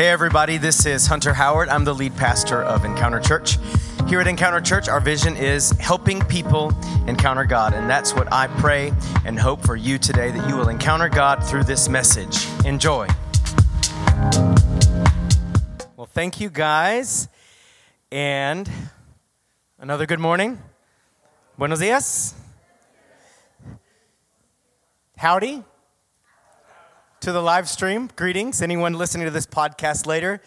Hey, everybody, this is Hunter Howard. I'm the lead pastor of Encounter Church. Here at Encounter Church, our vision is helping people encounter God. And that's what I pray and hope for you today that you will encounter God through this message. Enjoy. Well, thank you guys. And another good morning. Buenos dias. Howdy to the live stream. Greetings. Anyone listening to this podcast later?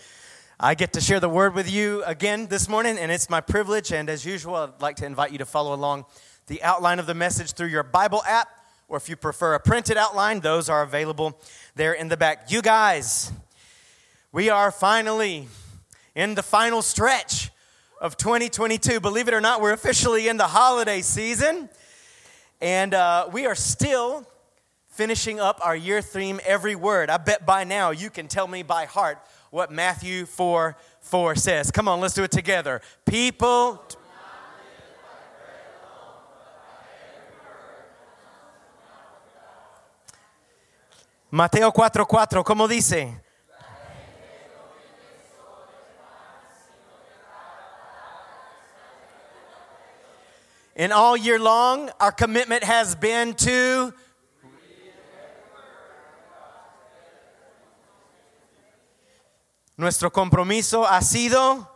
I get to share the word with you again this morning, and it's my privilege. And as usual, I'd like to invite you to follow along the outline of the message through your Bible app, or if you prefer a printed outline, those are available there in the back. You guys, we are finally in the final stretch of 2022. Believe it or not, we're officially in the holiday season, and uh, we are still finishing up our year theme, Every Word. I bet by now you can tell me by heart what Matthew 4 4 says. Come on, let's do it together. People. Mateo 4:4, 4, ¿cómo dice? And all year long, our commitment has been to Nuestro compromiso ha sido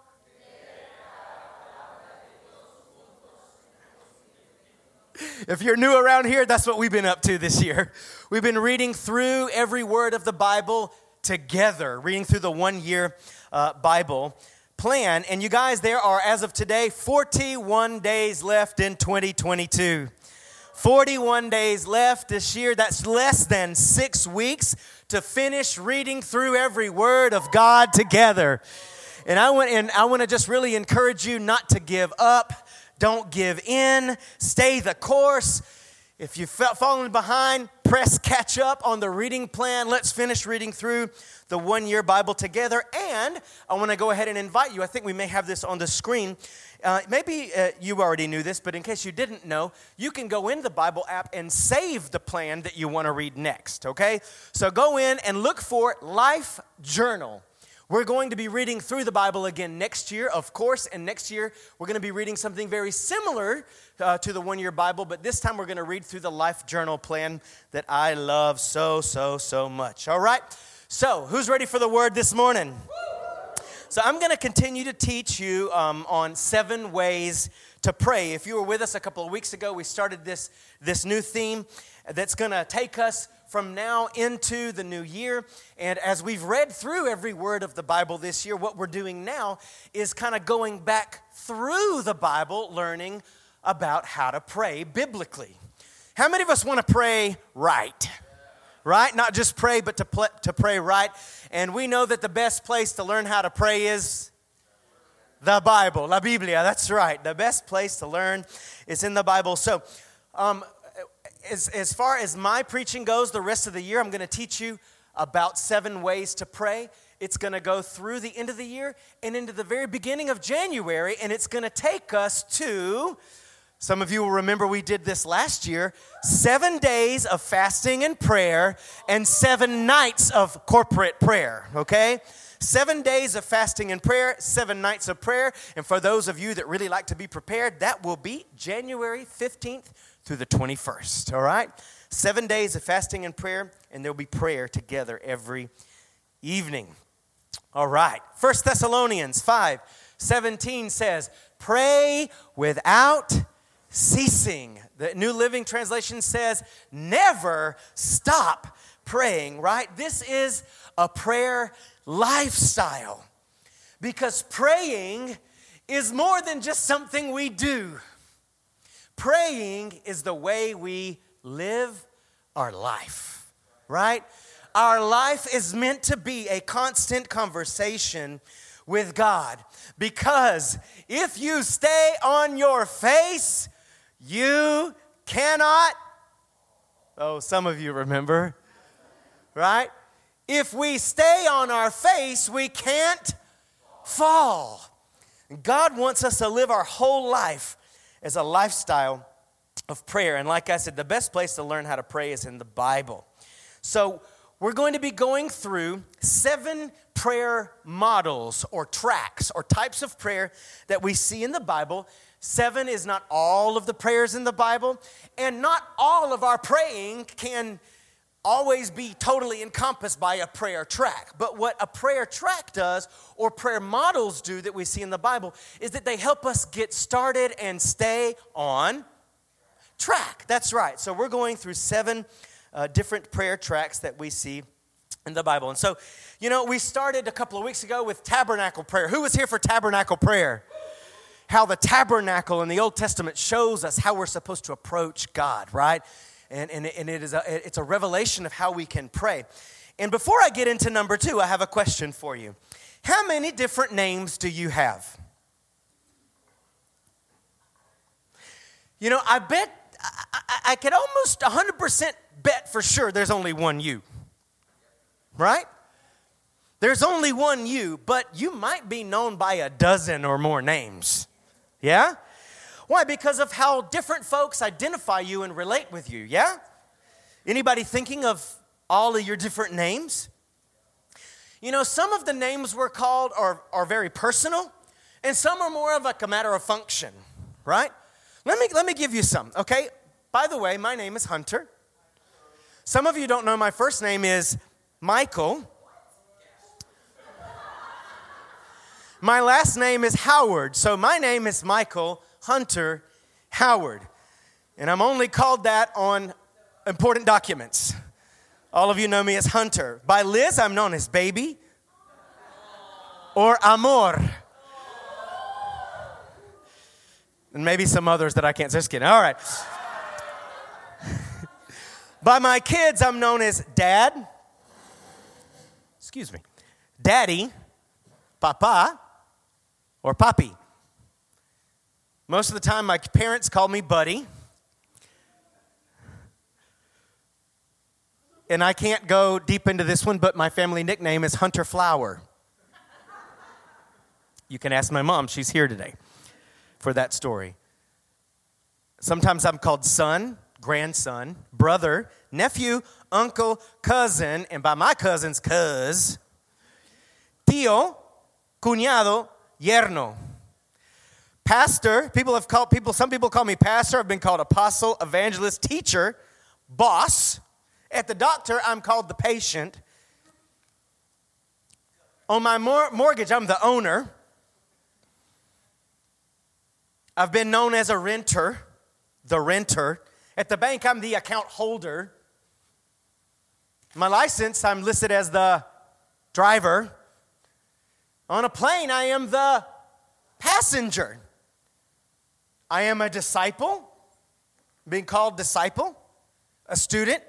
If you're new around here, that's what we've been up to this year. We've been reading through every word of the Bible together, reading through the one year uh, Bible plan. And you guys, there are, as of today, 41 days left in 2022. 41 days left this year. That's less than six weeks to finish reading through every word of God together. And I want, and I want to just really encourage you not to give up. Don't give in. Stay the course. If you've fallen behind, press catch up on the reading plan. Let's finish reading through the one year Bible together. And I want to go ahead and invite you. I think we may have this on the screen. Uh, maybe uh, you already knew this, but in case you didn't know, you can go in the Bible app and save the plan that you want to read next, okay? So go in and look for Life Journal. We're going to be reading through the Bible again next year, of course, and next year we're going to be reading something very similar uh, to the one year Bible, but this time we're going to read through the Life Journal plan that I love so, so, so much. All right? So, who's ready for the word this morning? So I'm going to continue to teach you um, on seven ways to pray. If you were with us a couple of weeks ago, we started this, this new theme that's going to take us from now into the new year. And as we've read through every word of the Bible this year, what we're doing now is kind of going back through the Bible, learning about how to pray biblically. How many of us want to pray right? right? Not just pray, but to, pl- to pray right. And we know that the best place to learn how to pray is the Bible, La Biblia. That's right. The best place to learn is in the Bible. So, um, as, as far as my preaching goes, the rest of the year, I'm going to teach you about seven ways to pray. It's going to go through the end of the year and into the very beginning of January, and it's going to take us to some of you will remember we did this last year seven days of fasting and prayer and seven nights of corporate prayer, okay? Seven days of fasting and prayer, seven nights of prayer. And for those of you that really like to be prepared, that will be January 15th through the 21st, all right? Seven days of fasting and prayer, and there'll be prayer together every evening. All right. First Thessalonians 5 17 says, Pray without ceasing. The New Living Translation says, never stop praying, right? This is a prayer lifestyle because praying is more than just something we do. Praying is the way we live our life, right? Our life is meant to be a constant conversation with God because if you stay on your face, you cannot. Oh, some of you remember, right? If we stay on our face, we can't fall. God wants us to live our whole life as a lifestyle of prayer. And like I said, the best place to learn how to pray is in the Bible. So, we're going to be going through seven prayer models or tracks or types of prayer that we see in the Bible. Seven is not all of the prayers in the Bible, and not all of our praying can always be totally encompassed by a prayer track. But what a prayer track does, or prayer models do that we see in the Bible, is that they help us get started and stay on track. That's right. So we're going through seven uh, different prayer tracks that we see in the Bible. And so, you know, we started a couple of weeks ago with tabernacle prayer. Who was here for tabernacle prayer? How the tabernacle in the Old Testament shows us how we're supposed to approach God, right? And, and, and it is a, it's a revelation of how we can pray. And before I get into number two, I have a question for you. How many different names do you have? You know, I bet, I, I, could almost 100% bet for sure there's only one you, right? There's only one you, but you might be known by a dozen or more names. Yeah? Why? Because of how different folks identify you and relate with you, yeah? Anybody thinking of all of your different names? You know, some of the names we're called are, are very personal, and some are more of like a matter of function, right? Let me, let me give you some, okay? By the way, my name is Hunter. Some of you don't know my first name is Michael. My last name is Howard. So my name is Michael Hunter Howard. And I'm only called that on important documents. All of you know me as Hunter. By Liz, I'm known as Baby or Amor. And maybe some others that I can't. Just kidding. All right. By my kids, I'm known as Dad. Excuse me. Daddy, Papa, or Papi. Most of the time, my parents call me Buddy. And I can't go deep into this one, but my family nickname is Hunter Flower. You can ask my mom, she's here today for that story. Sometimes I'm called son, grandson, brother, nephew, uncle, cousin, and by my cousins, cuz, tío, cuñado, yerno. Pastor, people have called people, some people call me pastor. I've been called apostle, evangelist, teacher, boss. At the doctor, I'm called the patient. On my mor- mortgage, I'm the owner. I've been known as a renter, the renter. At the bank, I'm the account holder. My license, I'm listed as the driver. On a plane, I am the passenger. I am a disciple, being called disciple, a student.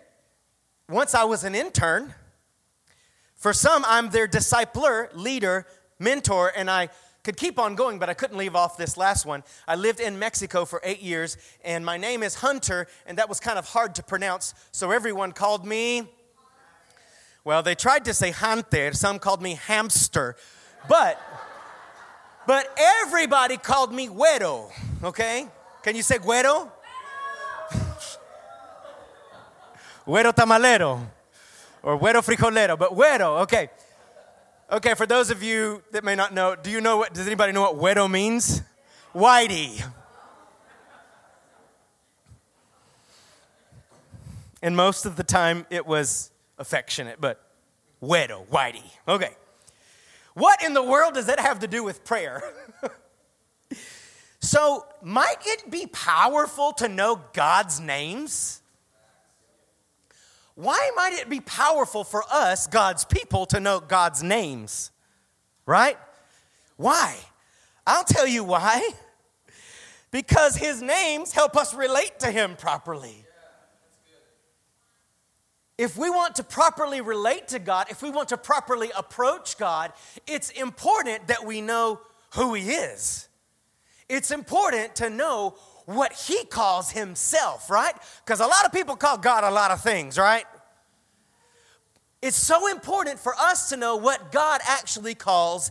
Once I was an intern. For some, I'm their discipler, leader, mentor, and I could keep on going, but I couldn't leave off this last one. I lived in Mexico for eight years, and my name is Hunter, and that was kind of hard to pronounce, so everyone called me. Well, they tried to say Hunter, some called me hamster, but but everybody called me Güero, okay? Can you say Güero? Güero tamalero or Güero frijolero, but Güero, okay. Okay, for those of you that may not know, do you know what, does anybody know what Güero means? Whitey. And most of the time it was affectionate, but Güero, Whitey. Okay. What in the world does that have to do with prayer? so, might it be powerful to know God's names? Why might it be powerful for us, God's people, to know God's names? Right? Why? I'll tell you why. Because his names help us relate to him properly if we want to properly relate to God, if we want to properly approach God, it's important that we know who He is. It's important to know what He calls Himself, right? Because a lot of people call God a lot of things, right? It's so important for us to know what God actually calls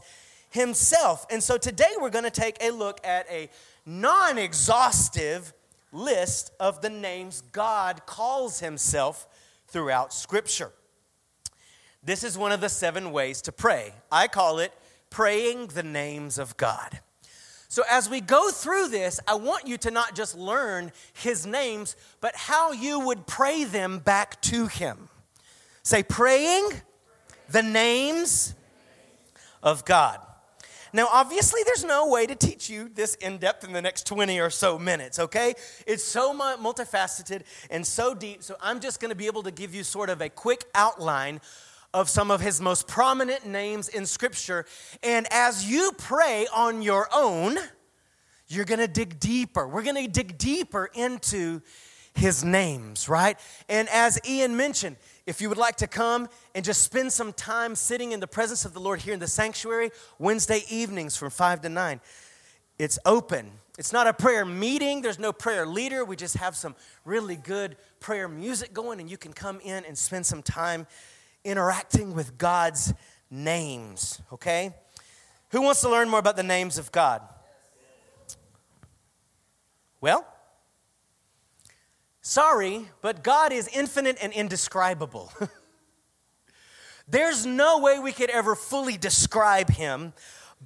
Himself. And so today we're going to take a look at a non exhaustive list of the names God calls Himself throughout Scripture. This is one of the seven ways to pray. I call it praying the names of God. So, as we go through this, I want you to not just learn his names, but how you would pray them back to him. Say, praying the names of God. Now, obviously, there's no way to teach you this in depth in the next 20 or so minutes, okay? It's so multifaceted and so deep, so I'm just gonna be able to give you sort of a quick outline of some of his most prominent names in Scripture. And as you pray on your own, you're gonna dig deeper. We're gonna dig deeper into his names, right? And as Ian mentioned, if you would like to come and just spend some time sitting in the presence of the Lord here in the sanctuary, Wednesday evenings from 5 to 9, it's open. It's not a prayer meeting, there's no prayer leader. We just have some really good prayer music going, and you can come in and spend some time interacting with God's names, okay? Who wants to learn more about the names of God? Well, Sorry, but God is infinite and indescribable. There's no way we could ever fully describe him,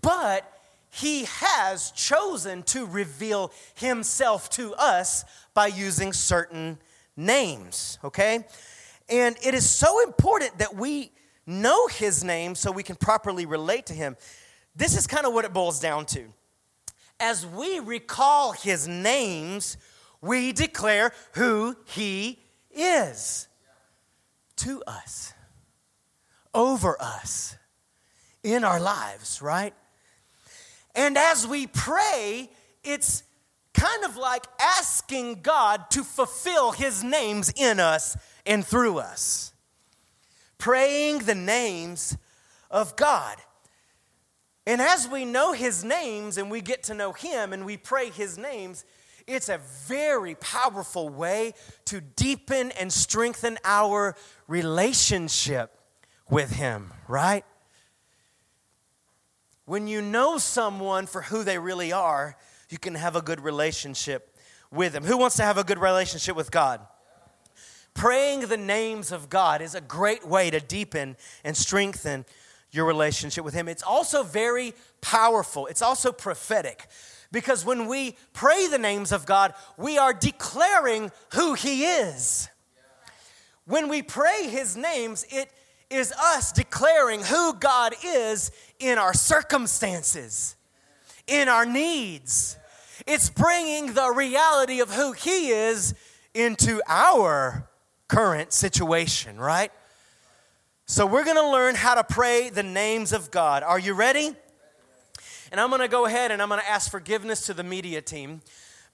but he has chosen to reveal himself to us by using certain names, okay? And it is so important that we know his name so we can properly relate to him. This is kind of what it boils down to. As we recall his names, we declare who He is to us, over us, in our lives, right? And as we pray, it's kind of like asking God to fulfill His names in us and through us. Praying the names of God. And as we know His names and we get to know Him and we pray His names, it's a very powerful way to deepen and strengthen our relationship with Him, right? When you know someone for who they really are, you can have a good relationship with them. Who wants to have a good relationship with God? Praying the names of God is a great way to deepen and strengthen your relationship with Him. It's also very powerful, it's also prophetic. Because when we pray the names of God, we are declaring who He is. When we pray His names, it is us declaring who God is in our circumstances, in our needs. It's bringing the reality of who He is into our current situation, right? So, we're gonna learn how to pray the names of God. Are you ready? And I'm going to go ahead and I'm going to ask forgiveness to the media team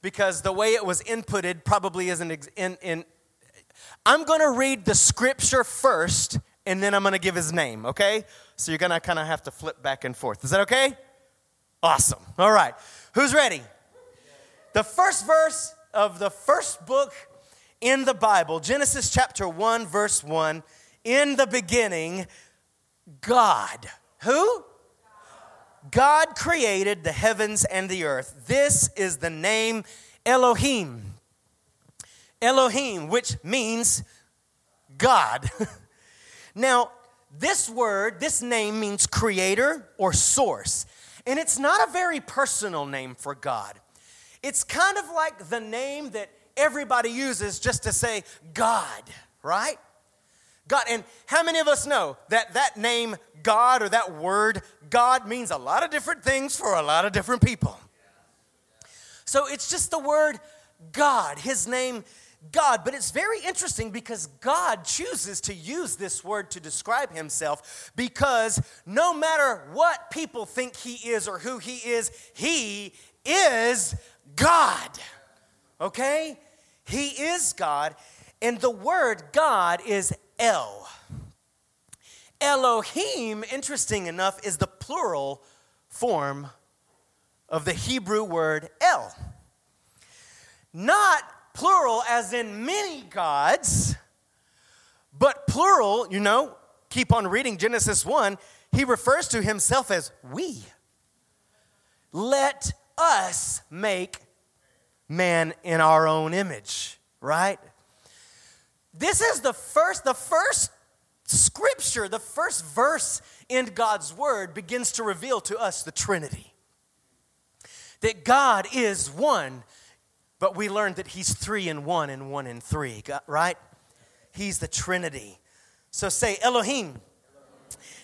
because the way it was inputted probably isn't in, in I'm going to read the scripture first and then I'm going to give his name, okay? So you're going to kind of have to flip back and forth. Is that okay? Awesome. All right. Who's ready? The first verse of the first book in the Bible, Genesis chapter 1, verse 1. In the beginning, God. Who? God created the heavens and the earth. This is the name Elohim. Elohim, which means God. now, this word, this name means creator or source. And it's not a very personal name for God. It's kind of like the name that everybody uses just to say God, right? God. And how many of us know that that name God or that word God means a lot of different things for a lot of different people? So it's just the word God, his name God. But it's very interesting because God chooses to use this word to describe himself because no matter what people think he is or who he is, he is God. Okay? He is God. And the word God is El. Elohim, interesting enough, is the plural form of the Hebrew word El. Not plural as in many gods, but plural, you know, keep on reading Genesis 1, he refers to himself as we. Let us make man in our own image, right? This is the first, the first Scripture, the first verse in God's Word, begins to reveal to us the Trinity. That God is one, but we learned that He's three in one and one in three, right? He's the Trinity. So say Elohim.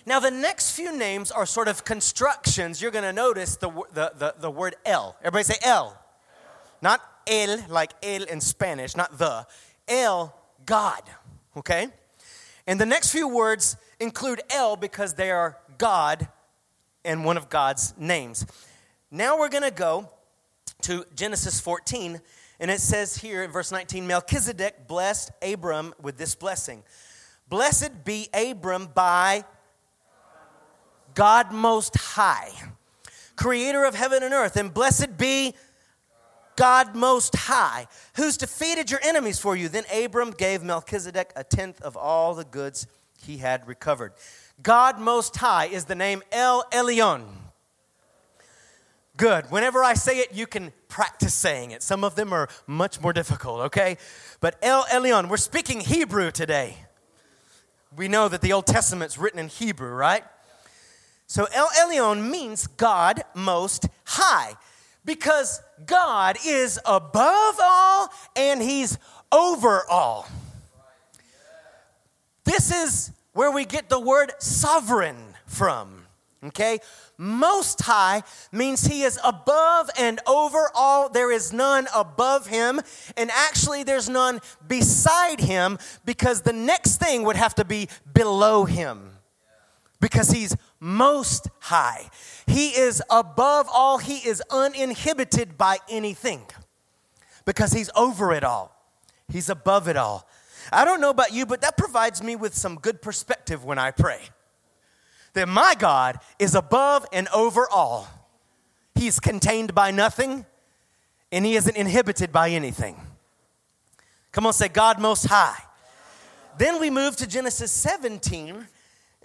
Now, the next few names are sort of constructions. You're going to notice the, the, the, the, word El. Everybody say El. Not El, like El in Spanish, not the. El, God. Okay? And the next few words include El because they are God and one of God's names. Now we're going to go to Genesis 14, and it says here in verse 19 Melchizedek blessed Abram with this blessing Blessed be Abram by God Most High, creator of heaven and earth, and blessed be God Most High, who's defeated your enemies for you. Then Abram gave Melchizedek a tenth of all the goods he had recovered. God Most High is the name El Elyon. Good. Whenever I say it, you can practice saying it. Some of them are much more difficult, okay? But El Elyon, we're speaking Hebrew today. We know that the Old Testament's written in Hebrew, right? So El Elyon means God Most High because God is above all and He's over all. This is where we get the word sovereign from. Okay? Most high means he is above and over all. There is none above him. And actually, there's none beside him because the next thing would have to be below him because he's most high. He is above all, he is uninhibited by anything because he's over it all, he's above it all. I don't know about you, but that provides me with some good perspective when I pray. That my God is above and over all. He's contained by nothing and he isn't inhibited by anything. Come on, say God Most High. Then we move to Genesis 17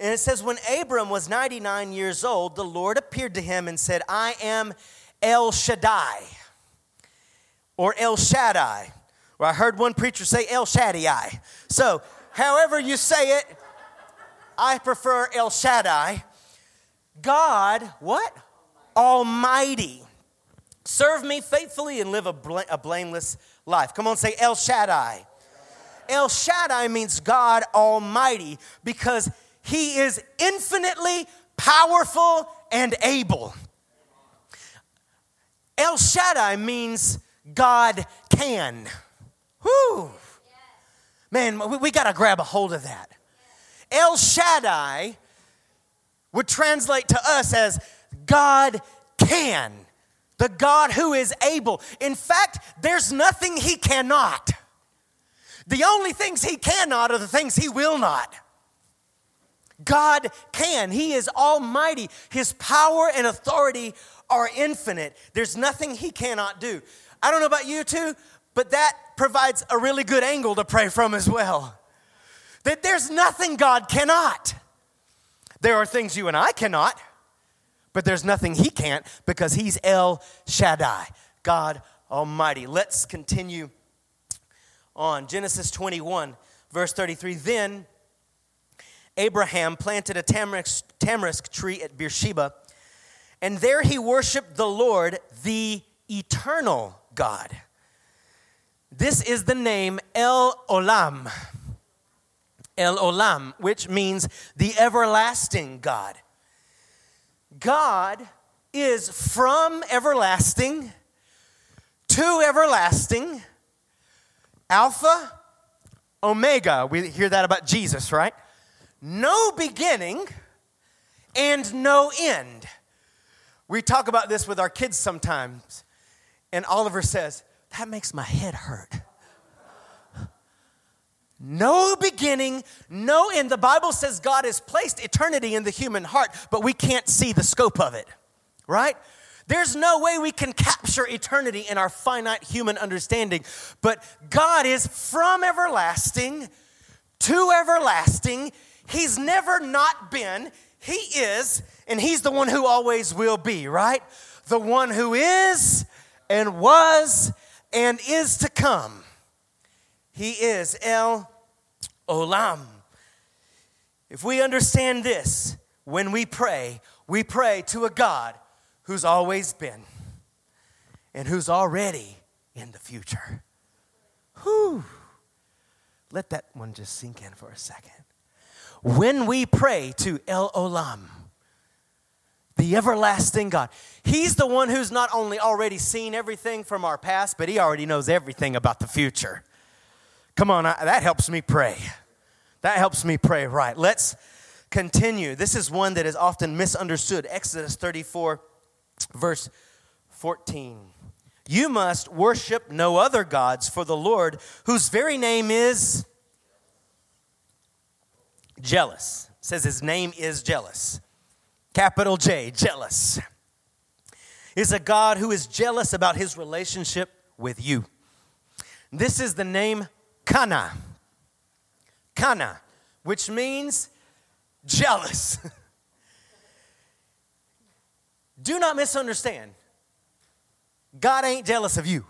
and it says, When Abram was 99 years old, the Lord appeared to him and said, I am El Shaddai, or El Shaddai. Or I heard one preacher say El Shaddai. So, however you say it, I prefer El Shaddai. God, what? Almighty. Serve me faithfully and live a, bl- a blameless life. Come on, say El Shaddai. El Shaddai means God Almighty because he is infinitely powerful and able. El Shaddai means God can. Whew. Man, we, we got to grab a hold of that. El Shaddai would translate to us as God can, the God who is able. In fact, there's nothing he cannot. The only things he cannot are the things he will not. God can. He is almighty. His power and authority are infinite. There's nothing He cannot do. I don't know about you too, but that provides a really good angle to pray from as well. That there's nothing God cannot. There are things you and I cannot, but there's nothing He can't because He's El Shaddai, God Almighty. Let's continue on. Genesis 21, verse 33. Then Abraham planted a tamarisk, tamarisk tree at Beersheba, and there he worshiped the Lord, the eternal God. This is the name El Olam. El Olam, which means the everlasting God. God is from everlasting to everlasting, Alpha, Omega. We hear that about Jesus, right? No beginning and no end. We talk about this with our kids sometimes, and Oliver says, That makes my head hurt. No beginning, no end. The Bible says God has placed eternity in the human heart, but we can't see the scope of it, right? There's no way we can capture eternity in our finite human understanding, but God is from everlasting to everlasting. He's never not been. He is, and He's the one who always will be, right? The one who is and was and is to come. He is El Olam. If we understand this, when we pray, we pray to a God who's always been and who's already in the future. Whew. Let that one just sink in for a second. When we pray to El Olam, the everlasting God, He's the one who's not only already seen everything from our past, but He already knows everything about the future. Come on, I, that helps me pray. That helps me pray right. Let's continue. This is one that is often misunderstood. Exodus 34, verse 14. You must worship no other gods, for the Lord, whose very name is jealous. It says his name is jealous. Capital J, jealous. Is a God who is jealous about his relationship with you. This is the name Kana. Kana, which means jealous. Do not misunderstand. God ain't jealous of you.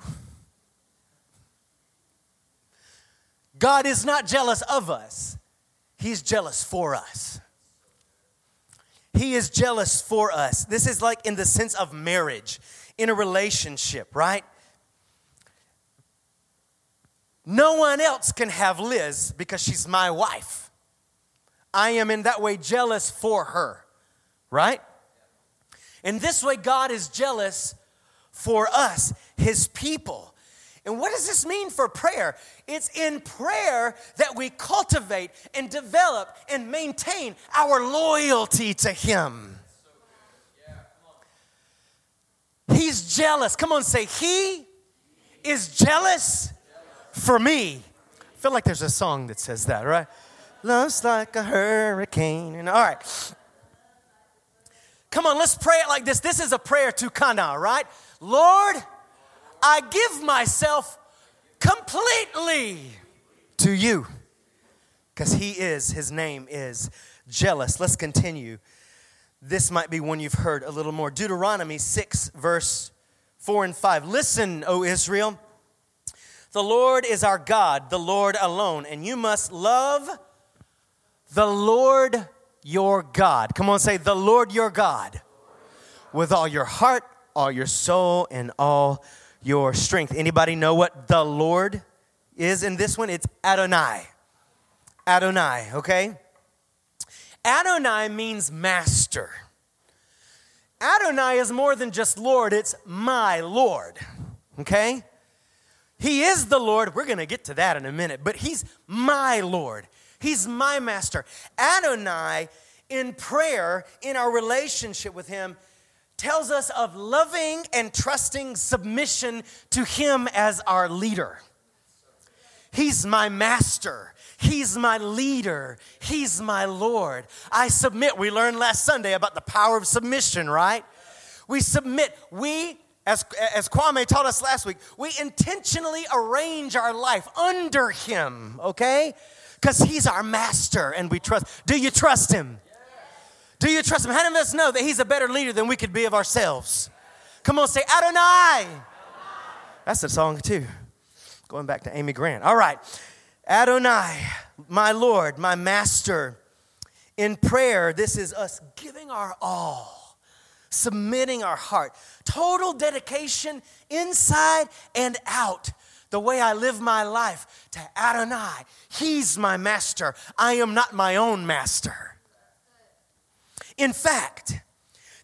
God is not jealous of us, He's jealous for us. He is jealous for us. This is like in the sense of marriage, in a relationship, right? No one else can have Liz because she's my wife. I am in that way jealous for her, right? In this way, God is jealous for us, his people. And what does this mean for prayer? It's in prayer that we cultivate and develop and maintain our loyalty to him. He's jealous. Come on, say, He is jealous for me. I feel like there's a song that says that, right? Love's like a hurricane. And all right. Come on, let's pray it like this. This is a prayer to Kana, right? Lord, I give myself completely to you because he is, his name is jealous. Let's continue. This might be one you've heard a little more. Deuteronomy 6, verse 4 and 5. Listen, O Israel. The Lord is our God, the Lord alone, and you must love the Lord your God. Come on, say, the Lord your God with all your heart, all your soul, and all your strength. Anybody know what the Lord is in this one? It's Adonai. Adonai, okay? Adonai means master. Adonai is more than just Lord, it's my Lord, okay? He is the Lord. We're going to get to that in a minute, but He's my Lord. He's my master. Adonai, in prayer, in our relationship with Him, tells us of loving and trusting submission to Him as our leader. He's my master. He's my leader. He's my Lord. I submit. We learned last Sunday about the power of submission, right? We submit. We as, as Kwame taught us last week, we intentionally arrange our life under Him, okay? Because He's our master and we trust. Do you trust Him? Do you trust Him? How many of us know that He's a better leader than we could be of ourselves? Come on, say Adonai. That's a song too. Going back to Amy Grant. All right. Adonai, my Lord, my master. In prayer, this is us giving our all submitting our heart, total dedication inside and out. The way I live my life to Adonai. He's my master. I am not my own master. In fact,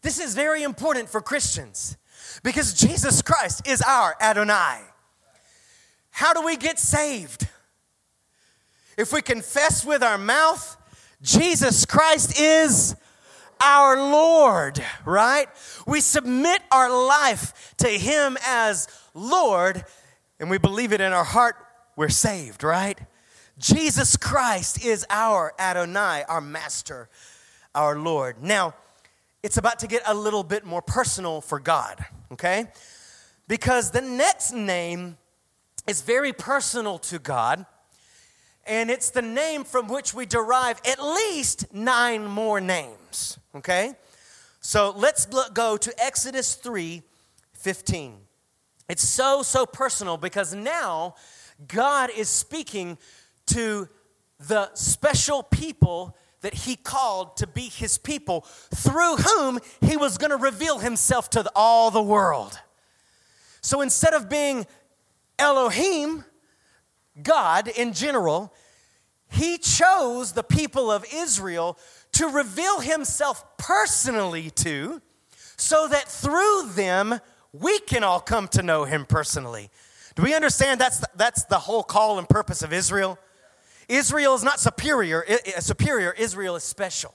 this is very important for Christians because Jesus Christ is our Adonai. How do we get saved? If we confess with our mouth, Jesus Christ is our Lord, right? We submit our life to Him as Lord, and we believe it in our heart, we're saved, right? Jesus Christ is our Adonai, our Master, our Lord. Now, it's about to get a little bit more personal for God, okay? Because the next name is very personal to God and it's the name from which we derive at least nine more names. Okay? So let's go to Exodus 3 15. It's so, so personal because now God is speaking to the special people that he called to be his people, through whom he was going to reveal himself to all the world. So instead of being Elohim, God in general, he chose the people of Israel to reveal himself personally to, so that through them we can all come to know him personally. Do we understand that's the, that's the whole call and purpose of Israel? Israel is not superior, superior, Israel is special.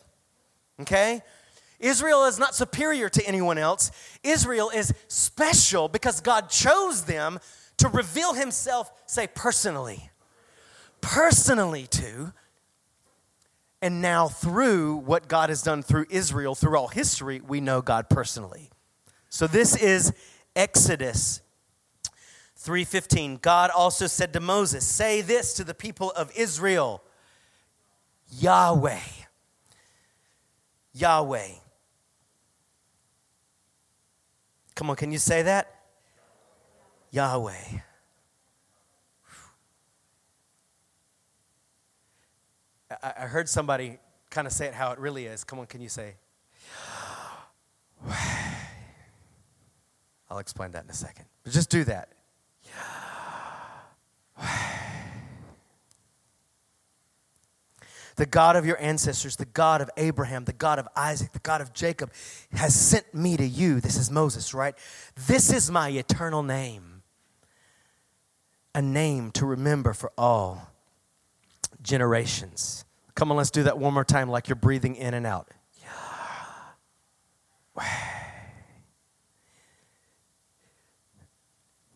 Okay? Israel is not superior to anyone else. Israel is special because God chose them to reveal himself, say, personally. Personally to. And now, through what God has done through Israel, through all history, we know God personally. So, this is Exodus 3:15 God also said to Moses, "Say this to the people of Israel: Yahweh Yahweh Come on, can you say that? Yahweh. I heard somebody kind of say it how it really is. Come on, can you say? I'll explain that in a second. But just do that. The God of your ancestors, the God of Abraham, the God of Isaac, the God of Jacob has sent me to you. This is Moses, right? This is my eternal name. A name to remember for all generations. Come on, let's do that one more time like you're breathing in and out.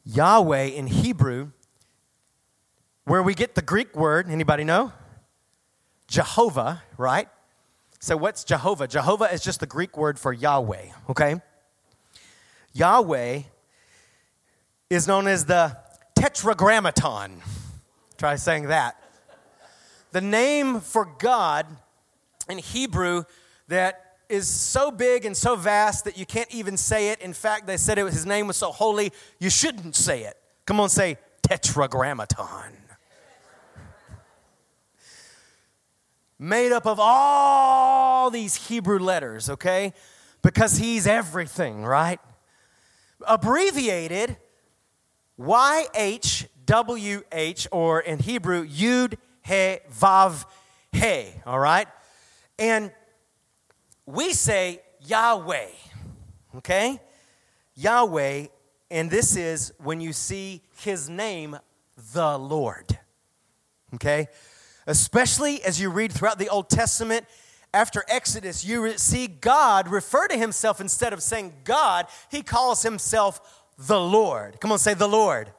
Yahweh in Hebrew, where we get the Greek word, anybody know? Jehovah, right? So what's Jehovah? Jehovah is just the Greek word for Yahweh, okay? Yahweh is known as the tetragrammaton. Try saying that. The name for God in Hebrew that is so big and so vast that you can't even say it. In fact, they said it, his name was so holy, you shouldn't say it. Come on, say tetragrammaton. Made up of all these Hebrew letters, okay? Because he's everything, right? Abbreviated YHWH, or in Hebrew, Yud He Vav He, all right? And we say Yahweh, okay? Yahweh, and this is when you see his name, the Lord, okay? Especially as you read throughout the Old Testament, after Exodus, you see God refer to himself instead of saying God, he calls himself the Lord. Come on, say the Lord.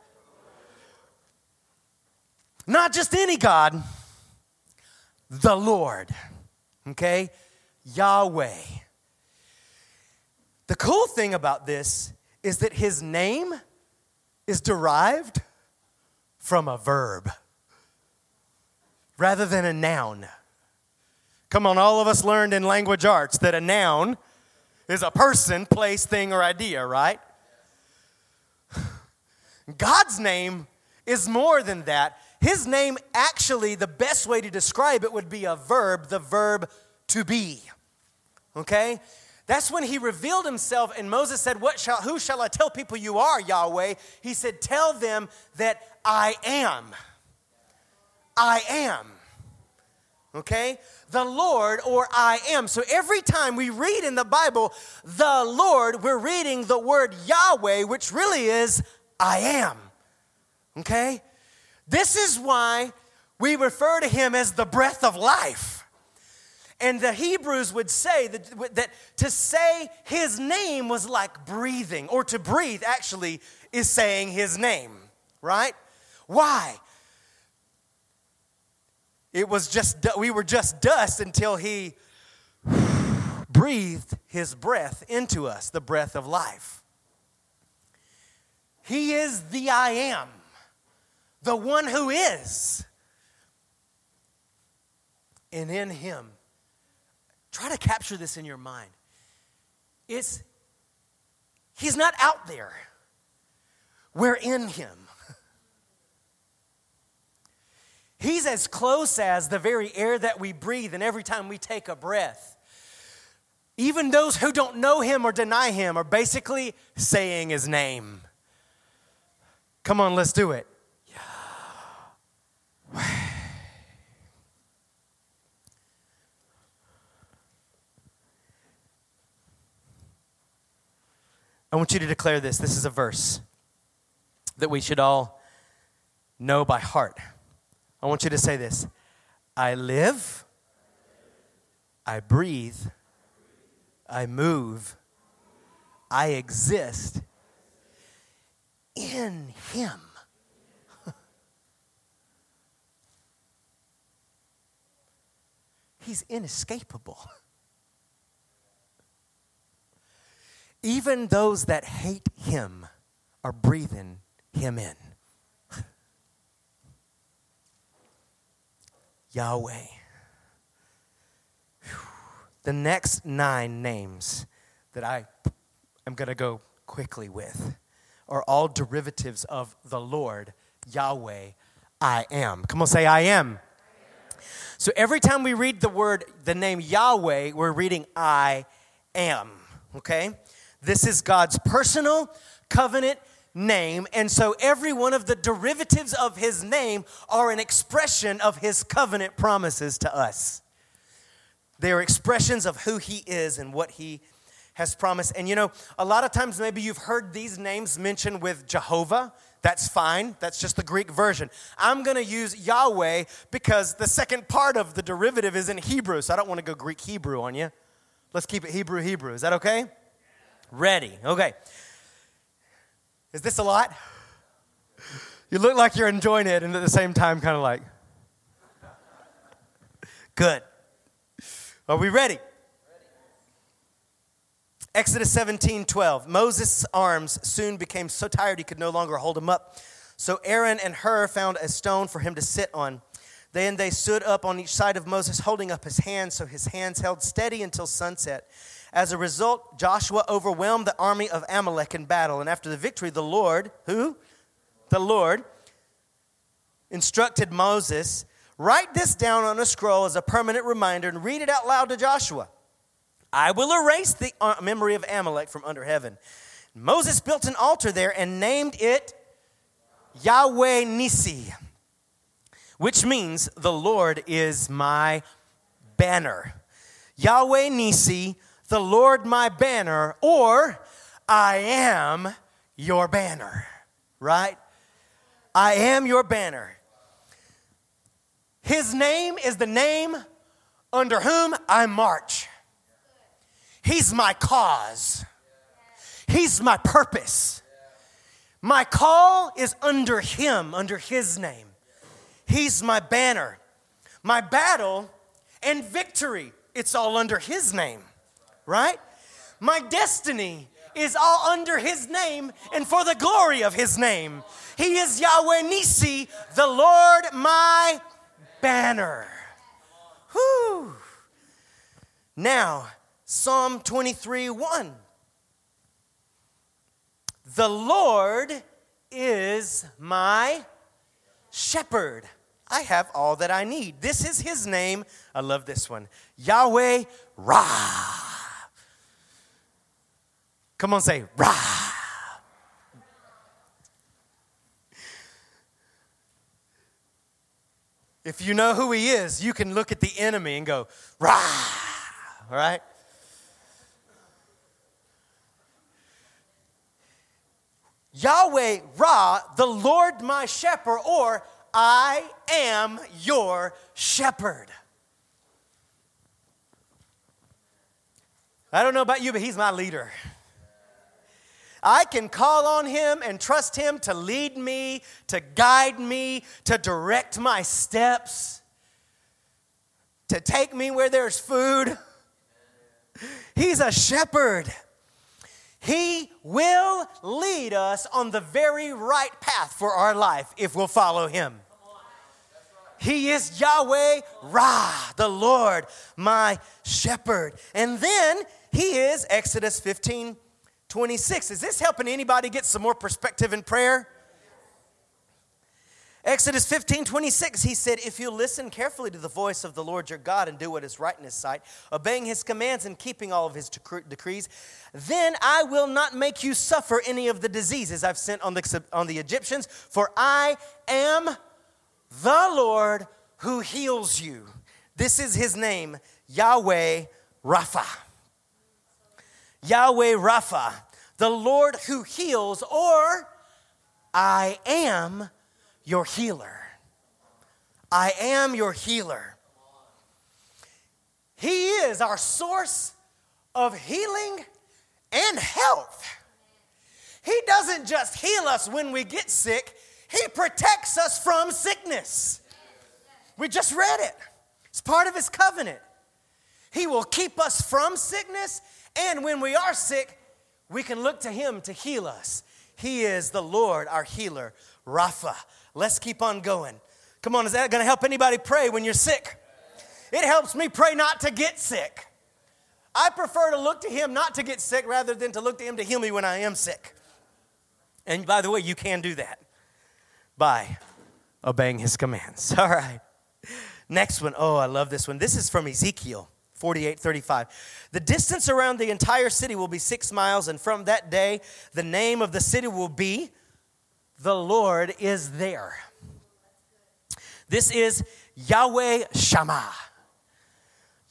Not just any God, the Lord. Okay? Yahweh. The cool thing about this is that his name is derived from a verb rather than a noun. Come on, all of us learned in language arts that a noun is a person, place, thing, or idea, right? God's name is more than that. His name, actually, the best way to describe it would be a verb, the verb to be. Okay? That's when he revealed himself, and Moses said, what shall, Who shall I tell people you are, Yahweh? He said, Tell them that I am. I am. Okay? The Lord or I am. So every time we read in the Bible, the Lord, we're reading the word Yahweh, which really is I am. Okay? This is why we refer to him as the breath of life. And the Hebrews would say that, that to say his name was like breathing, or to breathe actually is saying his name, right? Why? It was just, we were just dust until he breathed his breath into us, the breath of life. He is the I am, the one who is. And in him, Try to capture this in your mind. It's, he's not out there. We're in him. He's as close as the very air that we breathe and every time we take a breath. Even those who don't know him or deny him are basically saying his name. Come on, let's do it. I want you to declare this. This is a verse that we should all know by heart. I want you to say this I live, I breathe, I move, I exist in Him. He's inescapable. Even those that hate Him are breathing Him in. Yahweh. The next nine names that I am going to go quickly with are all derivatives of the Lord, Yahweh, I am. Come on, say, I am. So every time we read the word, the name Yahweh, we're reading I am, okay? This is God's personal covenant name. And so every one of the derivatives of his name are an expression of his covenant promises to us. They are expressions of who he is and what he has promised. And you know, a lot of times maybe you've heard these names mentioned with Jehovah. That's fine. That's just the Greek version. I'm going to use Yahweh because the second part of the derivative is in Hebrew. So I don't want to go Greek Hebrew on you. Let's keep it Hebrew Hebrew. Is that okay? Ready. Okay. Is this a lot? You look like you're enjoying it, and at the same time, kind of like, good. Are we ready? Exodus 17 12. Moses' arms soon became so tired he could no longer hold them up. So Aaron and Hur found a stone for him to sit on. Then they stood up on each side of Moses, holding up his hands, so his hands held steady until sunset. As a result, Joshua overwhelmed the army of Amalek in battle. And after the victory, the Lord, who? The Lord, instructed Moses write this down on a scroll as a permanent reminder and read it out loud to Joshua. I will erase the uh, memory of Amalek from under heaven. Moses built an altar there and named it Yahweh Nisi, which means the Lord is my banner. Yahweh Nisi, the Lord my banner, or I am your banner, right? I am your banner. His name is the name under whom I march. He's my cause, He's my purpose. My call is under Him, under His name. He's my banner. My battle and victory, it's all under His name right? My destiny is all under his name and for the glory of his name. He is Yahweh Nisi, the Lord my banner. Whew. Now, Psalm 23 1. The Lord is my shepherd. I have all that I need. This is his name. I love this one Yahweh Ra. Come on, say, rah. If you know who he is, you can look at the enemy and go, rah. All right? Yahweh Ra, the Lord my shepherd, or I am your shepherd. I don't know about you, but he's my leader. I can call on Him and trust Him to lead me, to guide me, to direct my steps, to take me where there's food. He's a shepherd. He will lead us on the very right path for our life if we'll follow Him. He is Yahweh Ra, the Lord, my shepherd. And then He is, Exodus 15 26. Is this helping anybody get some more perspective in prayer? Exodus 15, 26, he said, If you listen carefully to the voice of the Lord your God and do what is right in his sight, obeying his commands and keeping all of his decrees, then I will not make you suffer any of the diseases I've sent on the, on the Egyptians, for I am the Lord who heals you. This is his name, Yahweh Rapha. Yahweh Rapha, the Lord who heals, or I am your healer. I am your healer. He is our source of healing and health. He doesn't just heal us when we get sick, He protects us from sickness. We just read it, it's part of His covenant. He will keep us from sickness, and when we are sick, we can look to Him to heal us. He is the Lord, our healer, Rapha. Let's keep on going. Come on, is that to help anybody pray when you're sick? It helps me pray not to get sick. I prefer to look to Him not to get sick rather than to look to Him to heal me when I am sick. And by the way, you can do that by obeying His commands. All right. Next one. Oh, I love this one. This is from Ezekiel 48 35. The distance around the entire city will be six miles, and from that day, the name of the city will be the Lord is there. This is Yahweh Shammah.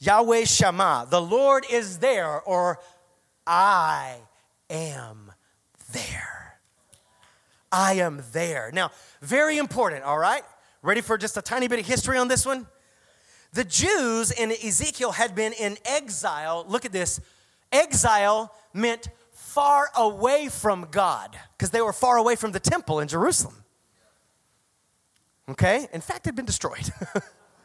Yahweh Shammah. The Lord is there, or I am there. I am there. Now, very important, all right? Ready for just a tiny bit of history on this one? The Jews in Ezekiel had been in exile. Look at this. Exile meant far away from God because they were far away from the temple in Jerusalem. Okay? In fact, it had been destroyed.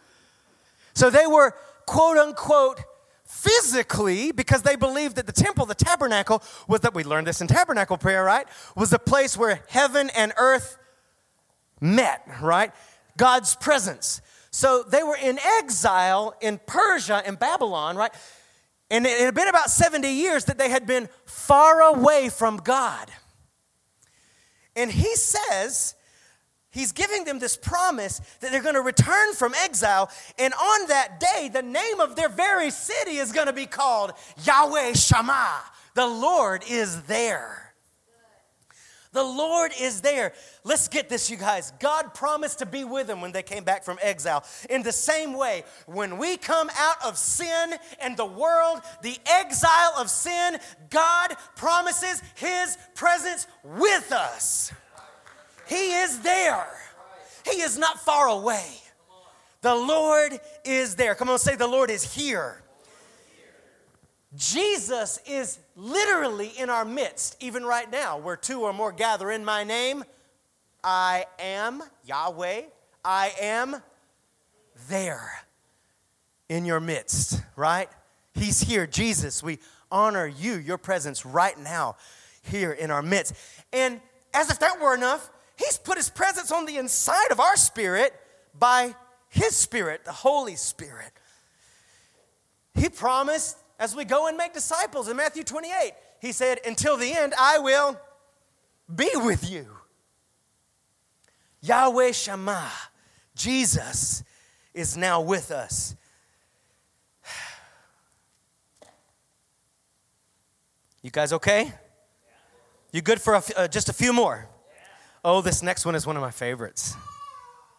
so they were, quote unquote, physically, because they believed that the temple, the tabernacle, was that we learned this in tabernacle prayer, right? Was the place where heaven and earth met, right? God's presence. So they were in exile in Persia and Babylon, right? And it had been about 70 years that they had been far away from God. And he says, he's giving them this promise that they're going to return from exile. And on that day, the name of their very city is going to be called Yahweh Shammah. The Lord is there. The Lord is there. Let's get this, you guys. God promised to be with them when they came back from exile. In the same way, when we come out of sin and the world, the exile of sin, God promises His presence with us. He is there, He is not far away. The Lord is there. Come on, say, The Lord is here. Jesus is literally in our midst, even right now, where two or more gather in my name. I am Yahweh. I am there in your midst, right? He's here. Jesus, we honor you, your presence right now here in our midst. And as if that were enough, He's put His presence on the inside of our spirit by His Spirit, the Holy Spirit. He promised as we go and make disciples in Matthew 28. He said, Until the end, I will be with you. Yahweh Shammah, Jesus, is now with us. You guys okay? You good for a, uh, just a few more? Oh, this next one is one of my favorites.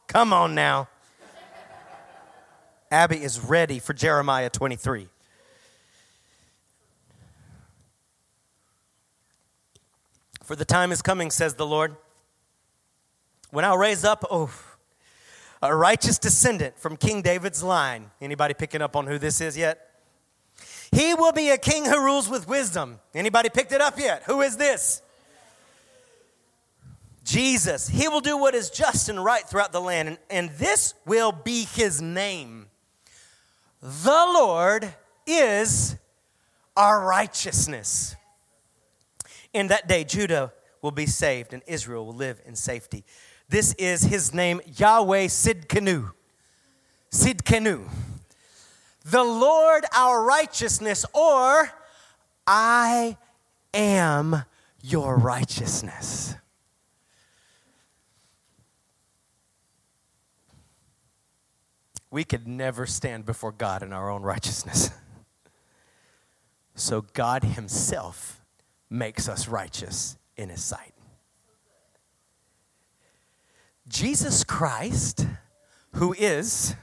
Come on now. Abby is ready for Jeremiah 23. For the time is coming, says the Lord, when I'll raise up, oh, a righteous descendant from King David's line. Anybody picking up on who this is yet? He will be a king who rules with wisdom. Anybody picked it up yet? Who is this? Jesus. He will do what is just and right throughout the land, and, and this will be his name. The Lord is our righteousness. In that day, Judah will be saved and Israel will live in safety. This is his name, Yahweh Sidkenu. Sidkenu. The Lord our righteousness, or I am your righteousness. we could never stand before God in our own righteousness. So God Himself makes us righteous in His sight. Jesus Christ, who is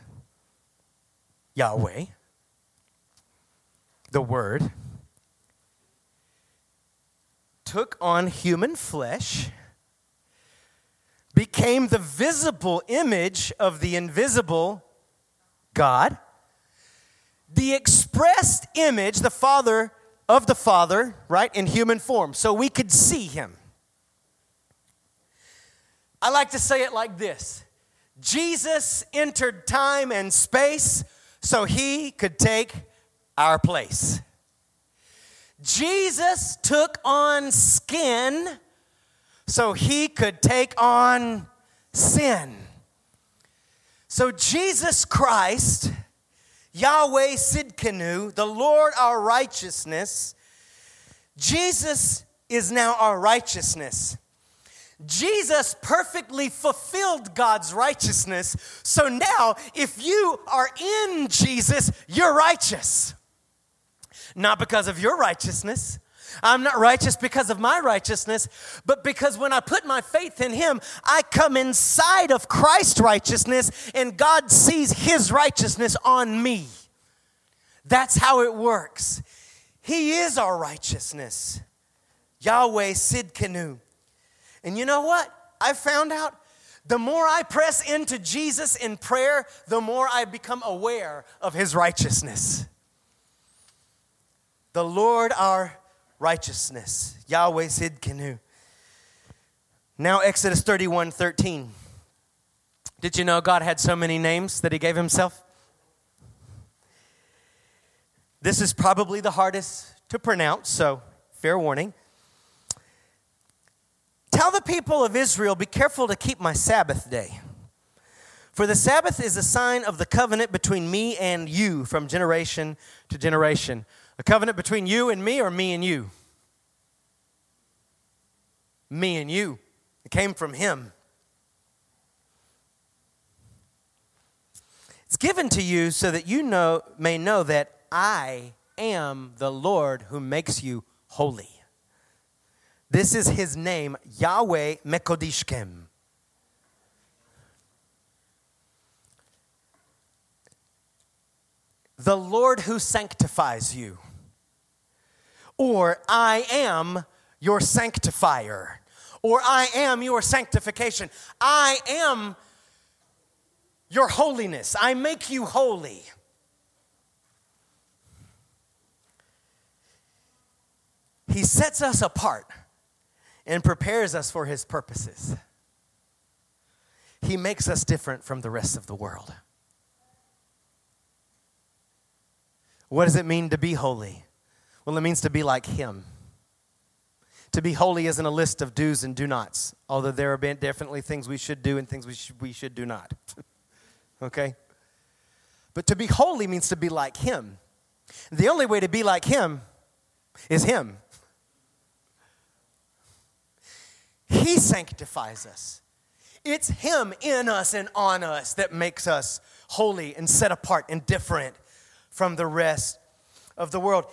Yahweh, the Word, took on human flesh, became the visible image of the invisible God, the expressed image, the Father of the Father, right, in human form, so we could see him. I like to say it like this Jesus entered time and space so he could take our place. Jesus took on skin so he could take on sin. So Jesus Christ, Yahweh Sidkenu, the Lord our righteousness, Jesus is now our righteousness. Jesus perfectly fulfilled God's righteousness. So now, if you are in Jesus, you're righteous. Not because of your righteousness. I'm not righteous because of my righteousness, but because when I put my faith in Him, I come inside of Christ's righteousness and God sees His righteousness on me. That's how it works. He is our righteousness. Yahweh Sidkenu. And you know what? I found out the more I press into Jesus in prayer, the more I become aware of his righteousness. The Lord our righteousness. Yahweh Sidkenu. Now, Exodus 31 13. Did you know God had so many names that he gave himself? This is probably the hardest to pronounce, so fair warning. Tell the people of Israel, be careful to keep my Sabbath day. For the Sabbath is a sign of the covenant between me and you from generation to generation. A covenant between you and me, or me and you? Me and you. It came from Him. It's given to you so that you know, may know that I am the Lord who makes you holy. This is his name, Yahweh Mekodishkem. The Lord who sanctifies you. Or I am your sanctifier. Or I am your sanctification. I am your holiness. I make you holy. He sets us apart and prepares us for his purposes. He makes us different from the rest of the world. What does it mean to be holy? Well, it means to be like him. To be holy isn't a list of do's and do nots, although there are definitely things we should do and things we should, we should do not. okay? But to be holy means to be like him. The only way to be like him is him. He sanctifies us. It's Him in us and on us that makes us holy and set apart and different from the rest of the world.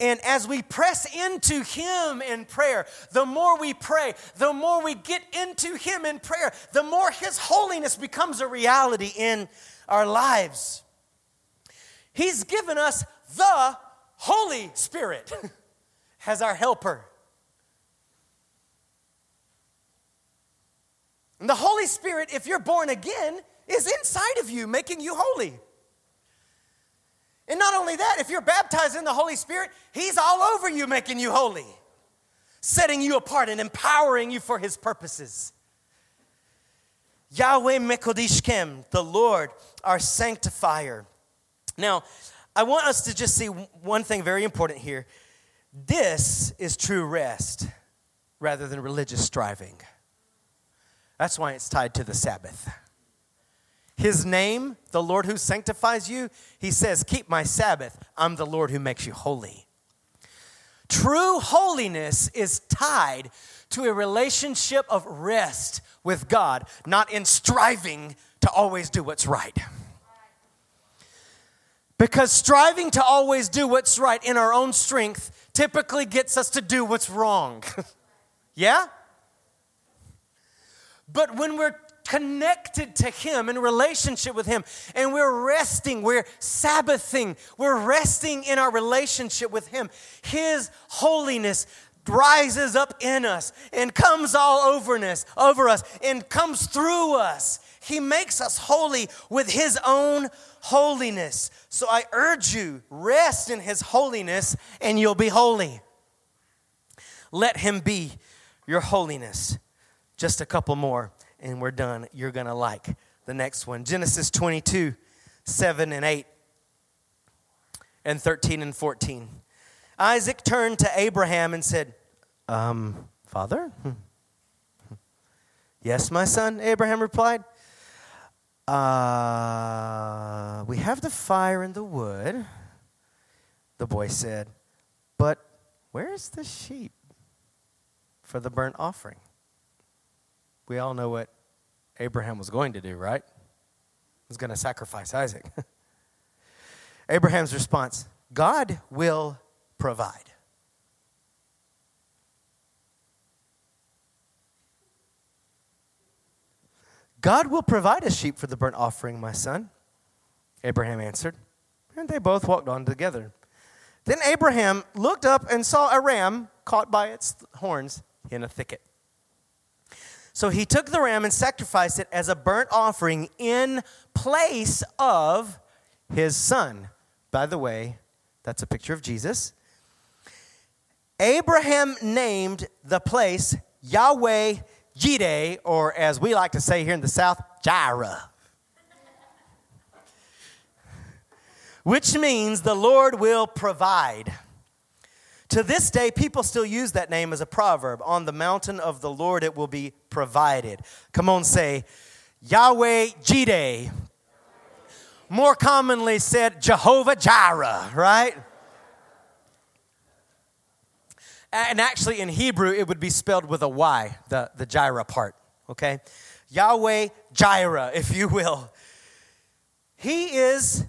And as we press into Him in prayer, the more we pray, the more we get into Him in prayer, the more His holiness becomes a reality in our lives. He's given us the Holy Spirit as our helper. And the Holy Spirit, if you're born again, is inside of you, making you holy. And not only that, if you're baptized in the Holy Spirit, He's all over you, making you holy, setting you apart and empowering you for His purposes. Yahweh Mekodishkem, the Lord, our sanctifier. Now, I want us to just see one thing very important here. This is true rest rather than religious striving. That's why it's tied to the Sabbath. His name, the Lord who sanctifies you, he says, Keep my Sabbath. I'm the Lord who makes you holy. True holiness is tied to a relationship of rest with God, not in striving to always do what's right. Because striving to always do what's right in our own strength typically gets us to do what's wrong. yeah? But when we're connected to Him, in relationship with Him, and we're resting, we're Sabbathing, we're resting in our relationship with Him, His holiness rises up in us and comes all over us, over us and comes through us. He makes us holy with His own holiness. So I urge you, rest in His holiness and you'll be holy. Let Him be your holiness. Just a couple more and we're done. You're going to like the next one Genesis 22, 7 and 8, and 13 and 14. Isaac turned to Abraham and said, um, Father? Yes, my son, Abraham replied. Uh, we have the fire and the wood, the boy said, but where's the sheep for the burnt offering? We all know what Abraham was going to do, right? He was going to sacrifice Isaac. Abraham's response God will provide. God will provide a sheep for the burnt offering, my son. Abraham answered, and they both walked on together. Then Abraham looked up and saw a ram caught by its horns in a thicket. So he took the ram and sacrificed it as a burnt offering in place of his son. By the way, that's a picture of Jesus. Abraham named the place Yahweh Jireh, or as we like to say here in the South, Jireh. Which means the Lord will provide. To this day, people still use that name as a proverb. On the mountain of the Lord, it will be provided. Come on, say, Yahweh Jireh. More commonly said, Jehovah Jireh, right? And actually, in Hebrew, it would be spelled with a Y, the, the Jireh part, okay? Yahweh Jireh, if you will. He is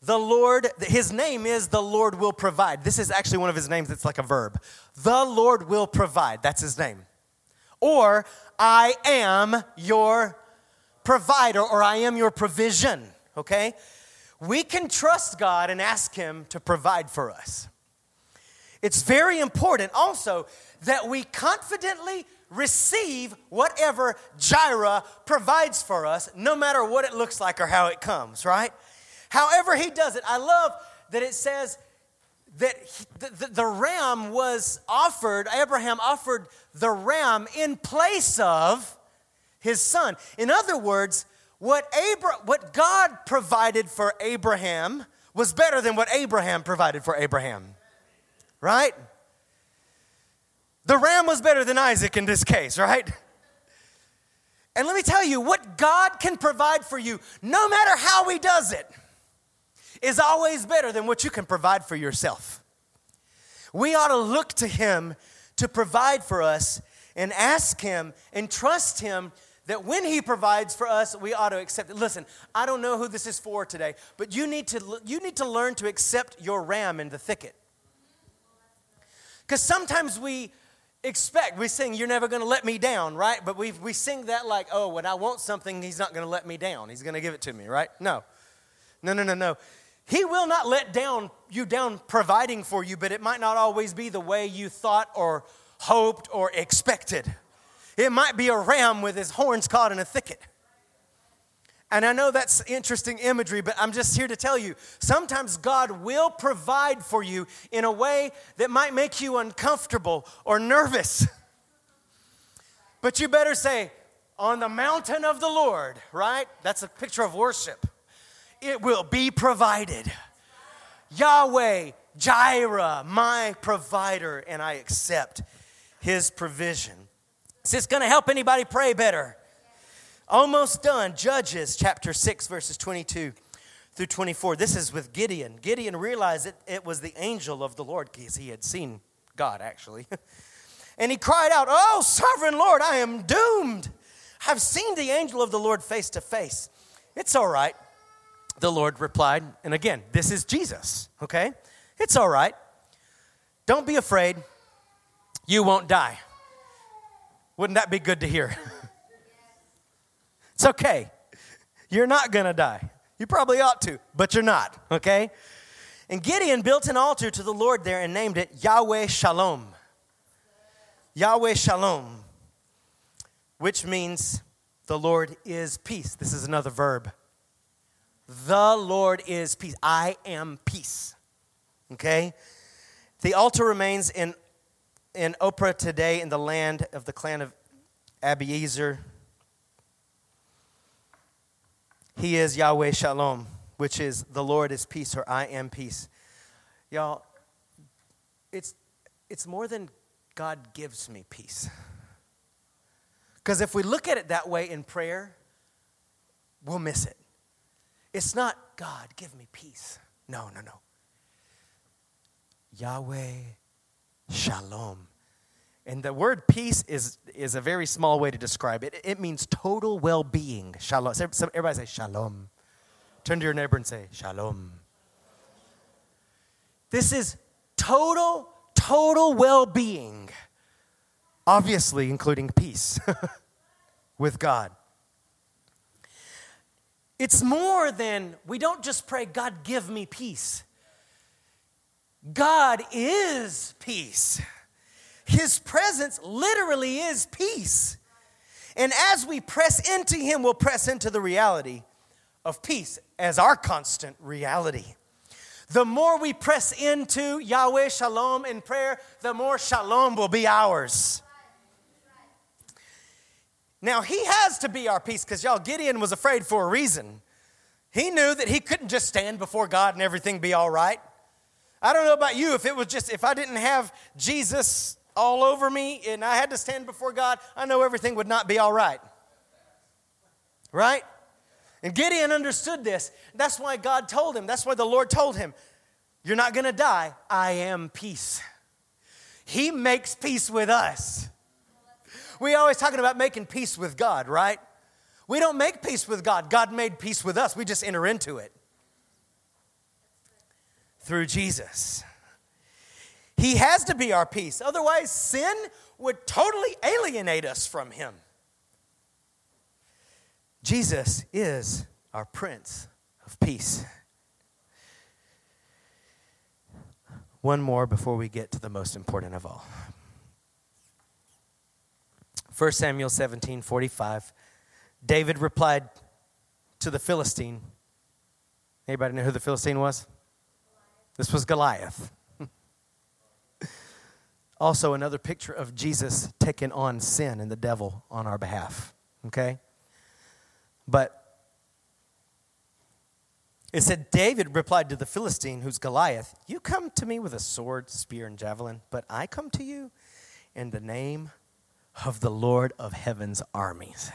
the Lord, his name is the Lord will provide. This is actually one of his names that's like a verb. The Lord will provide. That's his name. Or I am your provider or I am your provision, okay? We can trust God and ask him to provide for us. It's very important also that we confidently receive whatever Jireh provides for us, no matter what it looks like or how it comes, right? However, he does it. I love that it says that he, the, the, the, ram was offered, Abraham offered the ram in place of his son. In other words, what, Abra- what God provided for Abraham was better than what Abraham provided for Abraham. Right? The ram was better than Isaac in this case, right? And let me tell you, what God can provide for you, no matter how He does it, is always better than what you can provide for yourself. We ought to look to Him to provide for us and ask Him and trust Him that when He provides for us, we ought to accept it. Listen, I don't know who this is for today, but you need to, you need to learn to accept your ram in the thicket. Because sometimes we expect, we sing, You're never going to let me down, right? But we, we sing that like, Oh, when I want something, He's not going to let me down. He's going to give it to me, right? No. No, no, no, no. He will not let down you down providing for you, but it might not always be the way you thought or hoped or expected. It might be a ram with his horns caught in a thicket. And I know that's interesting imagery, but I'm just here to tell you sometimes God will provide for you in a way that might make you uncomfortable or nervous. But you better say, on the mountain of the Lord, right? That's a picture of worship it will be provided. Yahweh, Jireh, my provider, and I accept his provision. Is this going to help anybody pray better? Almost done. Judges chapter 6, verses 22 through 24. This is with Gideon. Gideon realized it, it was the angel of the Lord because he had seen God actually. and he cried out, Oh, sovereign Lord, I am doomed. I've seen the angel of the Lord face to face. It's all right. The Lord replied, and again, this is Jesus, okay? It's all right. Don't be afraid. You won't die. Wouldn't that be good to hear? it's okay. You're not going to die. You probably ought to, but you're not, okay? And Gideon built an altar to the Lord there and named it Yahweh Shalom. Yahweh Shalom, which means the Lord is peace. This is another verb. The Lord is peace. I am peace. Okay? The altar remains in, in Ophrah today in the land of the clan of Abiezer. He is Yahweh Shalom, which is the Lord is peace or I am peace. Y'all, it's, it's more than God gives me peace. Because if we look at it that way in prayer, we'll miss it. It's not, God, give me peace. No, no, no. Yahweh Shalom. And the word peace is, is a very small way to describe it. It means total well being. Shalom. Everybody say shalom. Turn to your neighbor and say shalom. This is total, total well being. Obviously, including peace with God. It's more than we don't just pray, God, give me peace. God is peace. His presence literally is peace. And as we press into Him, we'll press into the reality of peace as our constant reality. The more we press into Yahweh Shalom in prayer, the more Shalom will be ours. Now, He has to be our peace because y'all, Gideon was afraid for a reason. He knew that he couldn't just stand before God and everything be all right. I don't know about you, if it was just, if I didn't have Jesus all over me and I had to stand before God, I know everything would not be all right. Right? And Gideon understood this. That's why God told him, that's why the Lord told him, You're not to die. I am peace. He makes peace with us. We always talking about making peace with God, right? We don't make peace with God. God made peace with us. We just enter into it through Jesus. He has to be our peace. Otherwise, sin would totally alienate us from Him. Jesus is our Prince of Peace. One more before we get to the most important of all. 1 Samuel 17 45. David replied to the Philistine. Anybody know who the Philistine was? This was Goliath. Also, another picture of Jesus taking on sin and the devil on our behalf. Okay? But it said, David replied to the Philistine, who's Goliath, You come to me with a sword, spear, and javelin, but I come to you in the name of the Lord of heaven's armies,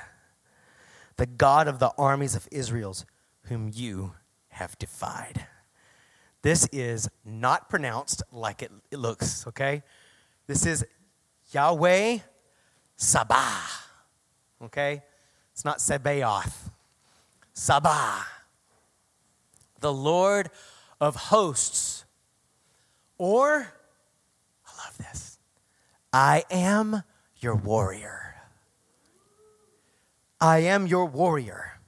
the God of the armies of Israel's, whom you have defied. This is not pronounced like it, it looks, okay? This is Yahweh Sabah. Okay? It's not Sebaoth. Sabah. The Lord of hosts. Or, I love this, I am your warrior. I am your warrior.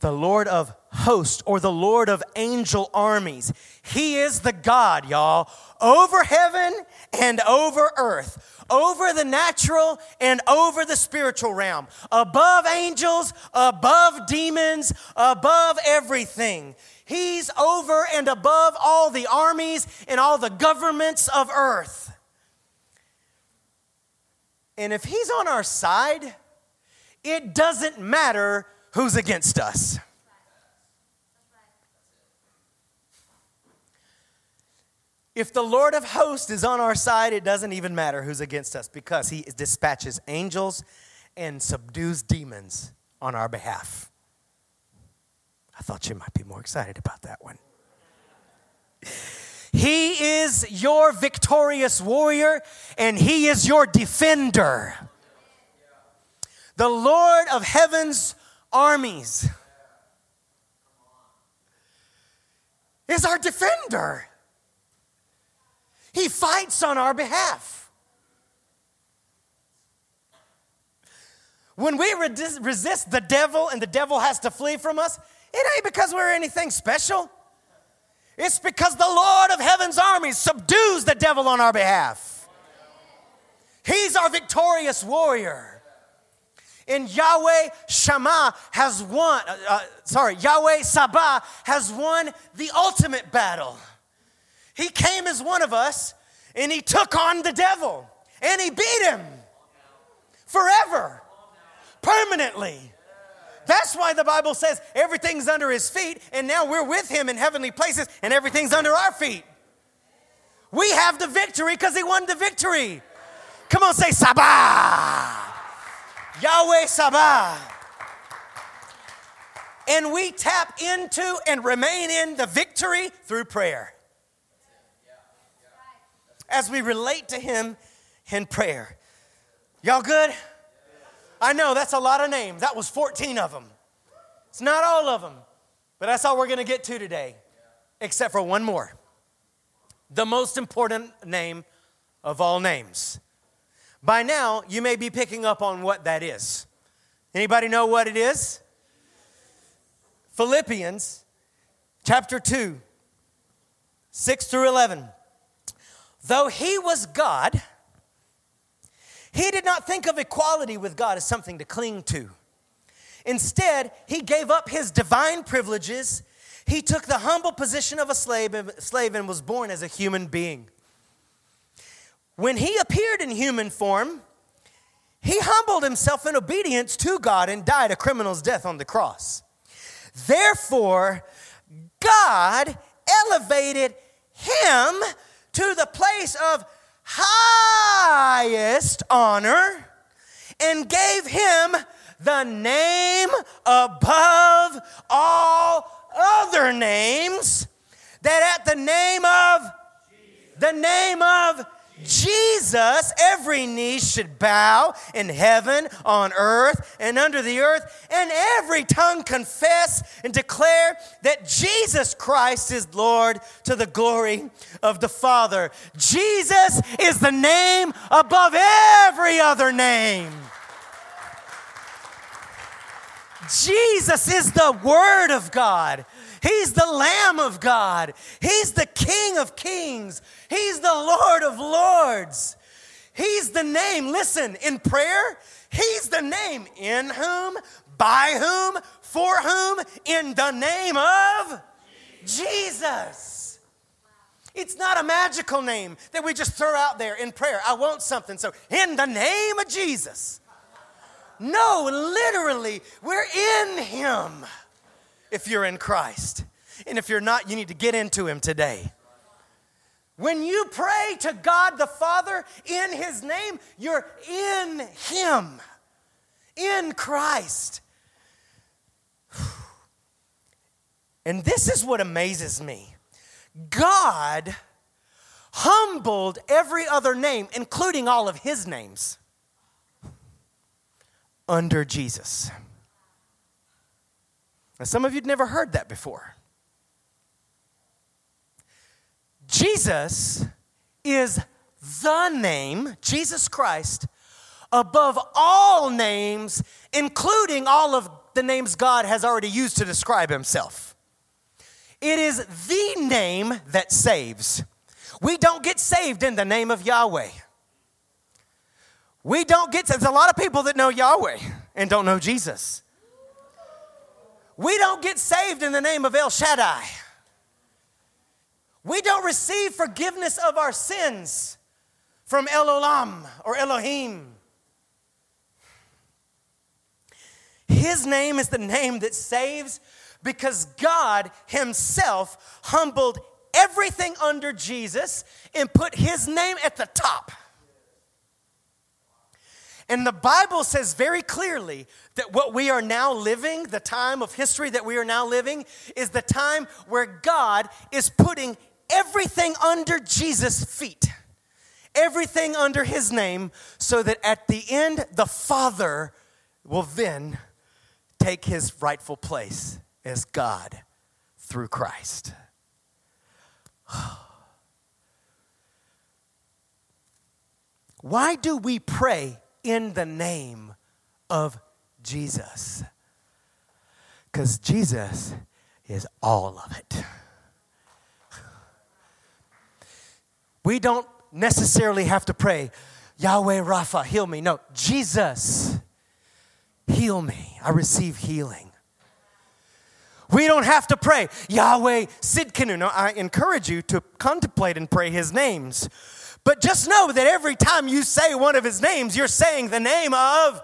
The Lord of hosts or the Lord of angel armies. He is the God, y'all, over heaven and over earth, over the natural and over the spiritual realm, above angels, above demons, above everything. He's over and above all the armies and all the governments of earth. And if He's on our side, it doesn't matter who's against us. If the Lord of hosts is on our side, it doesn't even matter who's against us because he dispatches angels and subdues demons on our behalf. I thought you might be more excited about that one. He is your victorious warrior and he is your defender. The Lord of heaven's armies. is our defender. He fights on our behalf. When we resist the devil and the devil has to flee from us, it ain't because we're anything special. It's because the Lord of heaven's armies subdues the devil on our behalf. He's our victorious warrior. And Yahweh Shammah has won, uh, uh, sorry, Yahweh Sabaoth has won the ultimate battle. He came as one of us and he took on the devil and he beat him forever, permanently. That's why the Bible says everything's under his feet, and now we're with him in heavenly places, and everything's under our feet. We have the victory because he won the victory. Come on, say Sabah. Yahweh Sabah. And we tap into and remain in the victory through prayer. As we relate to him in prayer. Y'all good? I know that's a lot of names. That was 14 of them. It's not all of them, but that's all we're going to get to today, except for one more. The most important name of all names. By now, you may be picking up on what that is. Anybody know what it is? Philippians chapter 2, 6 through 11. Though he was God, he did not think of equality with God as something to cling to. Instead, he gave up his divine privileges. He took the humble position of a slave, slave and was born as a human being. When he appeared in human form, he humbled himself in obedience to God and died a criminal's death on the cross. Therefore, God elevated him to the place of highest honor and gave him the name above all other names that at the name of the name of Jesus, every knee should bow in heaven, on earth, and under the earth, and every tongue confess and declare that Jesus Christ is Lord to the glory of the Father. Jesus is the name above every other name. Jesus is the Word of God. He's the Lamb of God. He's the King of Kings. He's the Lord of Lords. He's the name. Listen, in prayer, He's the name in whom, by whom, for whom, in the name of Jesus. It's not a magical name that we just throw out there in prayer. I want something. So, in the name of Jesus. No, literally, we're in Him if you're in Christ. And if you're not, you need to get into Him today. When you pray to God the Father in His name, you're in Him, in Christ. And this is what amazes me God humbled every other name, including all of His names, under Jesus. Now, some of you'd never heard that before. Jesus is the name, Jesus Christ, above all names, including all of the names God has already used to describe himself. It is the name that saves. We don't get saved in the name of Yahweh. We don't get, there's a lot of people that know Yahweh and don't know Jesus. We don't get saved in the name of El Shaddai. We don't receive forgiveness of our sins from El Olam or Elohim. His name is the name that saves because God Himself humbled everything under Jesus and put His name at the top. And the Bible says very clearly that what we are now living, the time of history that we are now living, is the time where God is putting everything under Jesus' feet, everything under his name, so that at the end, the Father will then take his rightful place as God through Christ. Why do we pray in the name of Jesus? Because Jesus is all of it. We don't necessarily have to pray, Yahweh Rapha, heal me. No, Jesus, heal me. I receive healing. We don't have to pray, Yahweh Sidkenu. No, I encourage you to contemplate and pray his names. But just know that every time you say one of his names, you're saying the name of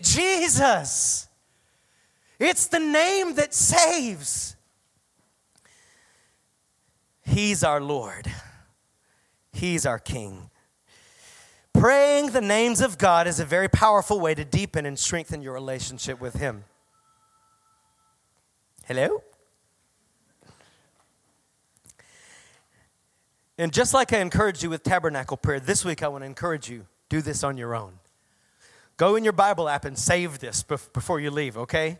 Jesus. It's the name that saves. He's our Lord, He's our King. Praying the names of God is a very powerful way to deepen and strengthen your relationship with Him. Hello? And just like I encouraged you with tabernacle prayer, this week I want to encourage you do this on your own. Go in your Bible app and save this before you leave, okay?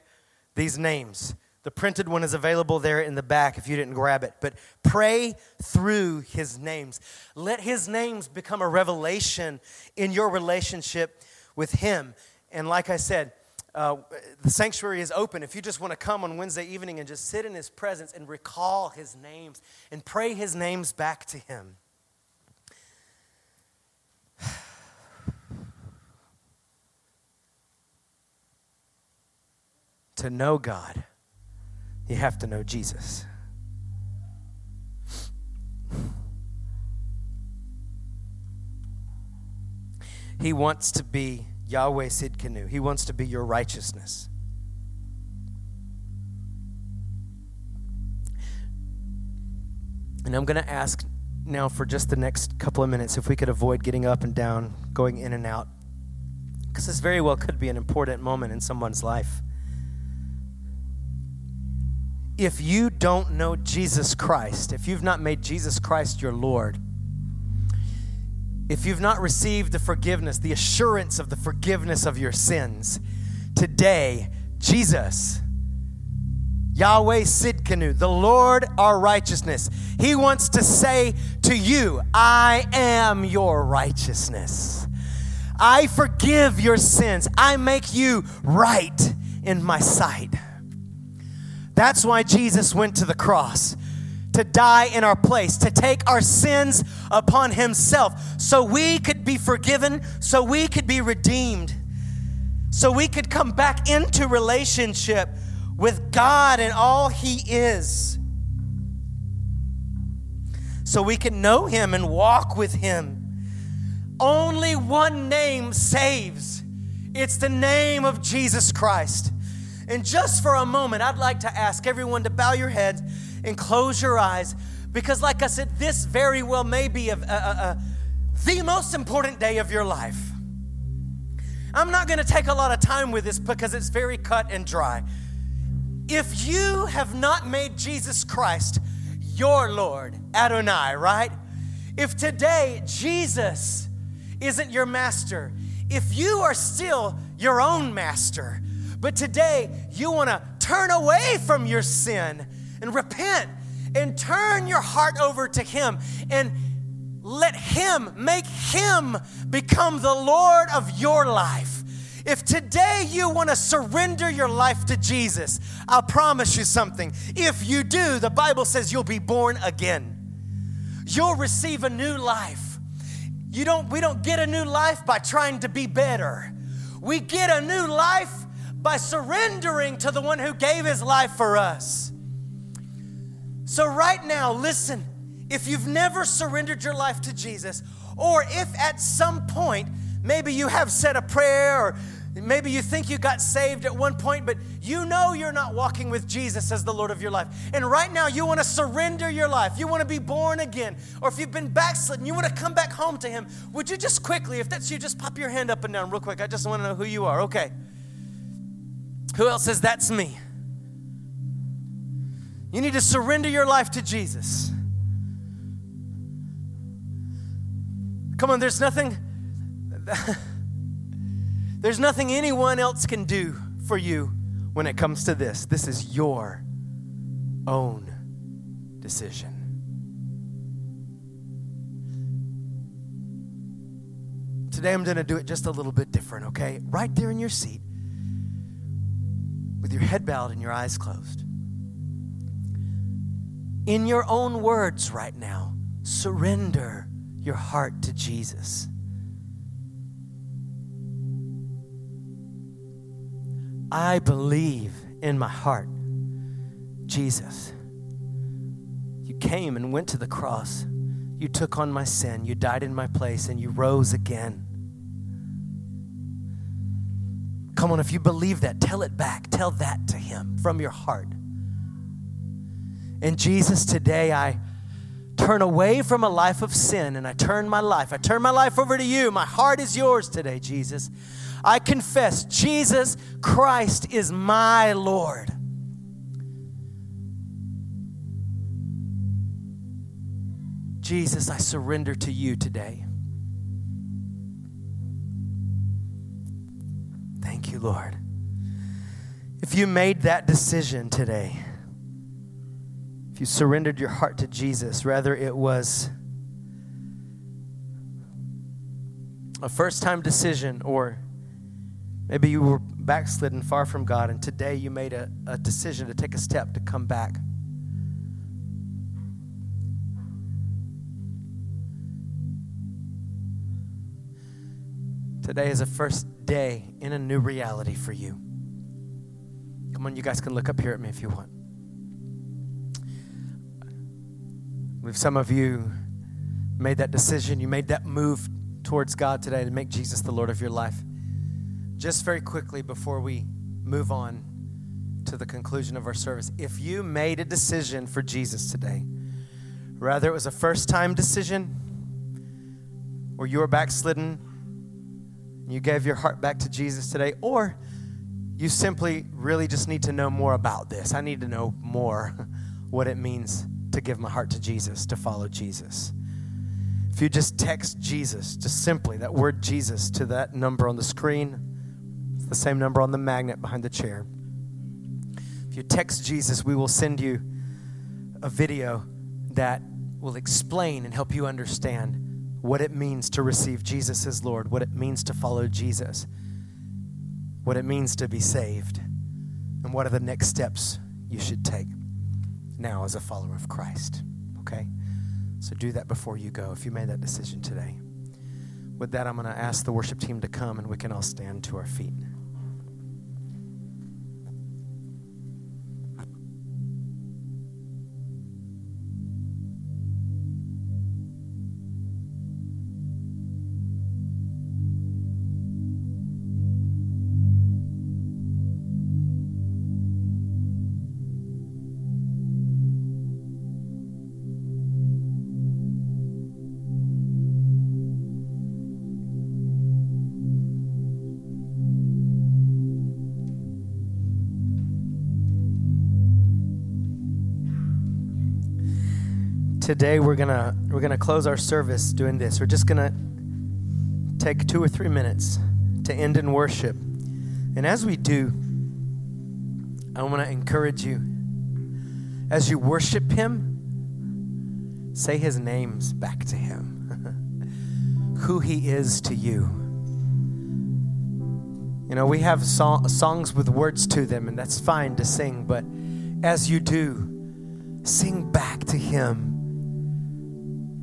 These names. The printed one is available there in the back if you didn't grab it. But pray through his names. Let his names become a revelation in your relationship with him. And like I said, uh, the sanctuary is open. If you just want to come on Wednesday evening and just sit in His presence and recall His names and pray His names back to Him. to know God, you have to know Jesus. He wants to be Yahweh said, Sidkenu. He wants to be your righteousness. And I'm going to ask now for just the next couple of minutes if we could avoid getting up and down, going in and out, because this very well could be an important moment in someone's life. If you don't know Jesus Christ, if you've not made Jesus Christ your Lord, if you've not received the forgiveness, the assurance of the forgiveness of your sins, today, Jesus, Yahweh Sidkenu, the Lord our righteousness, He wants to say to you, I am your righteousness. I forgive your sins. I make you right in my sight. That's why Jesus went to the cross to die in our place, to take our sins upon himself so we could be forgiven, so we could be redeemed, so we could come back into relationship with God and all he is. So we can know him and walk with him. Only one name saves. It's the name of Jesus Christ. And just for a moment, I'd like to ask everyone to bow your heads and close your eyes because, like I said, this very well may be a, a, a, the most important day of your life. I'm not going to take a lot of time with this because it's very cut and dry. If you have not made Jesus Christ your Lord, Adonai, right? If today Jesus isn't your master, if you are still your own master, but today you want to turn away from your sin and repent and turn your heart over to Him and let Him make Him become the Lord of your life. If today you want to surrender your life to Jesus, I'll promise you something. If you do, the Bible says you'll be born again. You'll receive a new life. You don't, we don't get a new life by trying to be better. We get a new life by surrendering to the one who gave his life for us. So, right now, listen if you've never surrendered your life to Jesus, or if at some point maybe you have said a prayer, or maybe you think you got saved at one point, but you know you're not walking with Jesus as the Lord of your life. And right now you want to surrender your life, you want to be born again, or if you've been backslidden, you want to come back home to Him, would you just quickly, if that's you, just pop your hand up and down real quick? I just want to know who you are. Okay. Who else says that's me? You need to surrender your life to Jesus. Come on, there's nothing there's nothing anyone else can do for you when it comes to this. This is your own decision. Today I'm going to do it just a little bit different, okay? Right there in your seat with your head bowed and your eyes closed. In your own words right now, surrender your heart to Jesus. I believe in my heart, Jesus. You came and went to the cross. You took on my sin. You died in my place and you rose again. Come on, if you believe that, tell it back. Tell that to Him from your heart. And Jesus, today I turn away from a life of sin and I turn my life. I turn my life over to you. My heart is yours today, Jesus. I confess Jesus Christ is my Lord. Jesus, I surrender to you today. Thank you, Lord. If you made that decision today, if you surrendered your heart to Jesus, Rather, it was a first time decision or maybe you were backslidden far from God and today you made a, a decision to take a step to come back. Today is a first day in a new reality for you. Come on, you guys can look up here at me if you want. With some of you made that decision, you made that move towards God today to make Jesus the Lord of your life. Just very quickly before we move on to the conclusion of our service, if you made a decision for Jesus today, whether it was a first time decision or you were backslidden, you gave your heart back to Jesus today, or you simply really just need to know more about this. I need to know more what it means to give my heart to Jesus, to follow Jesus. If you just text Jesus, just simply that word Jesus to that number on the screen, it's the same number on the magnet behind the chair. If you text Jesus, we will send you a video that will explain and help you understand what it means to receive Jesus as Lord, what it means to follow Jesus, what it means to be saved, and what are the next steps you should take now as a follower of Christ. Okay? So do that before you go if you made that decision today. With that, I'm going to ask the worship team to come and we can all stand to our feet. Today we're gonna we're gonna close our service doing this. We're just gonna take two or three minutes to end in worship. And as we do, I want to encourage you as you worship him, say his names back to him. Who he is to you. You know, we have song, songs with words to them, and that's fine to sing, but as you do, sing back to him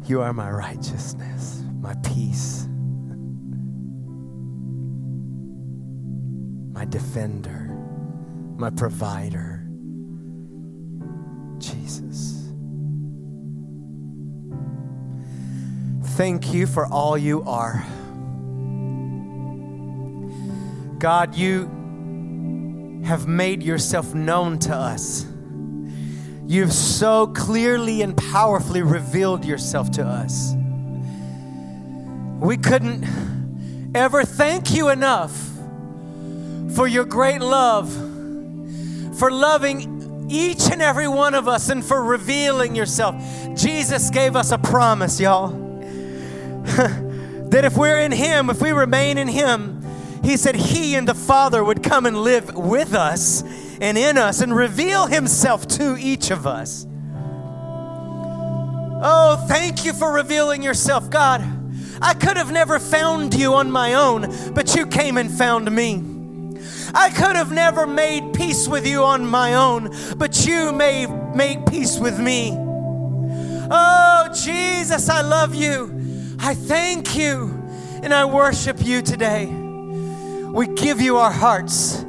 you are my righteousness, my peace, my defender, my provider. Jesus. Thank you for all you are. God, you have made yourself known to us. You've so clearly and powerfully revealed yourself to us. We couldn't ever thank you enough for your great love, for loving each and every one of us, and for revealing yourself. Jesus gave us a promise, y'all, that if we're in Him, if we remain in Him, He said He and the Father would come and live with us and in us and reveal Himself to each of us. Oh, thank you for revealing yourself, God. I could have never found you on my own, but you came and found me. I could have never made peace with you on my own, but you made, made peace with me. Oh, Jesus, I love you. I thank you and I worship you today. We give you our hearts.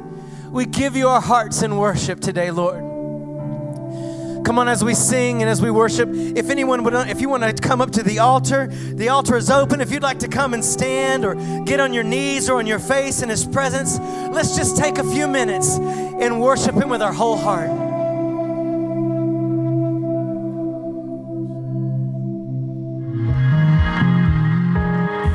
We give you our hearts in worship today, Lord. Come on, as we sing and as we worship, if anyone would, if you want to come up to the altar, the altar is open. If you'd like to come and stand or get on your knees or on your face in His presence, let's just take a few minutes and worship Him with our whole heart.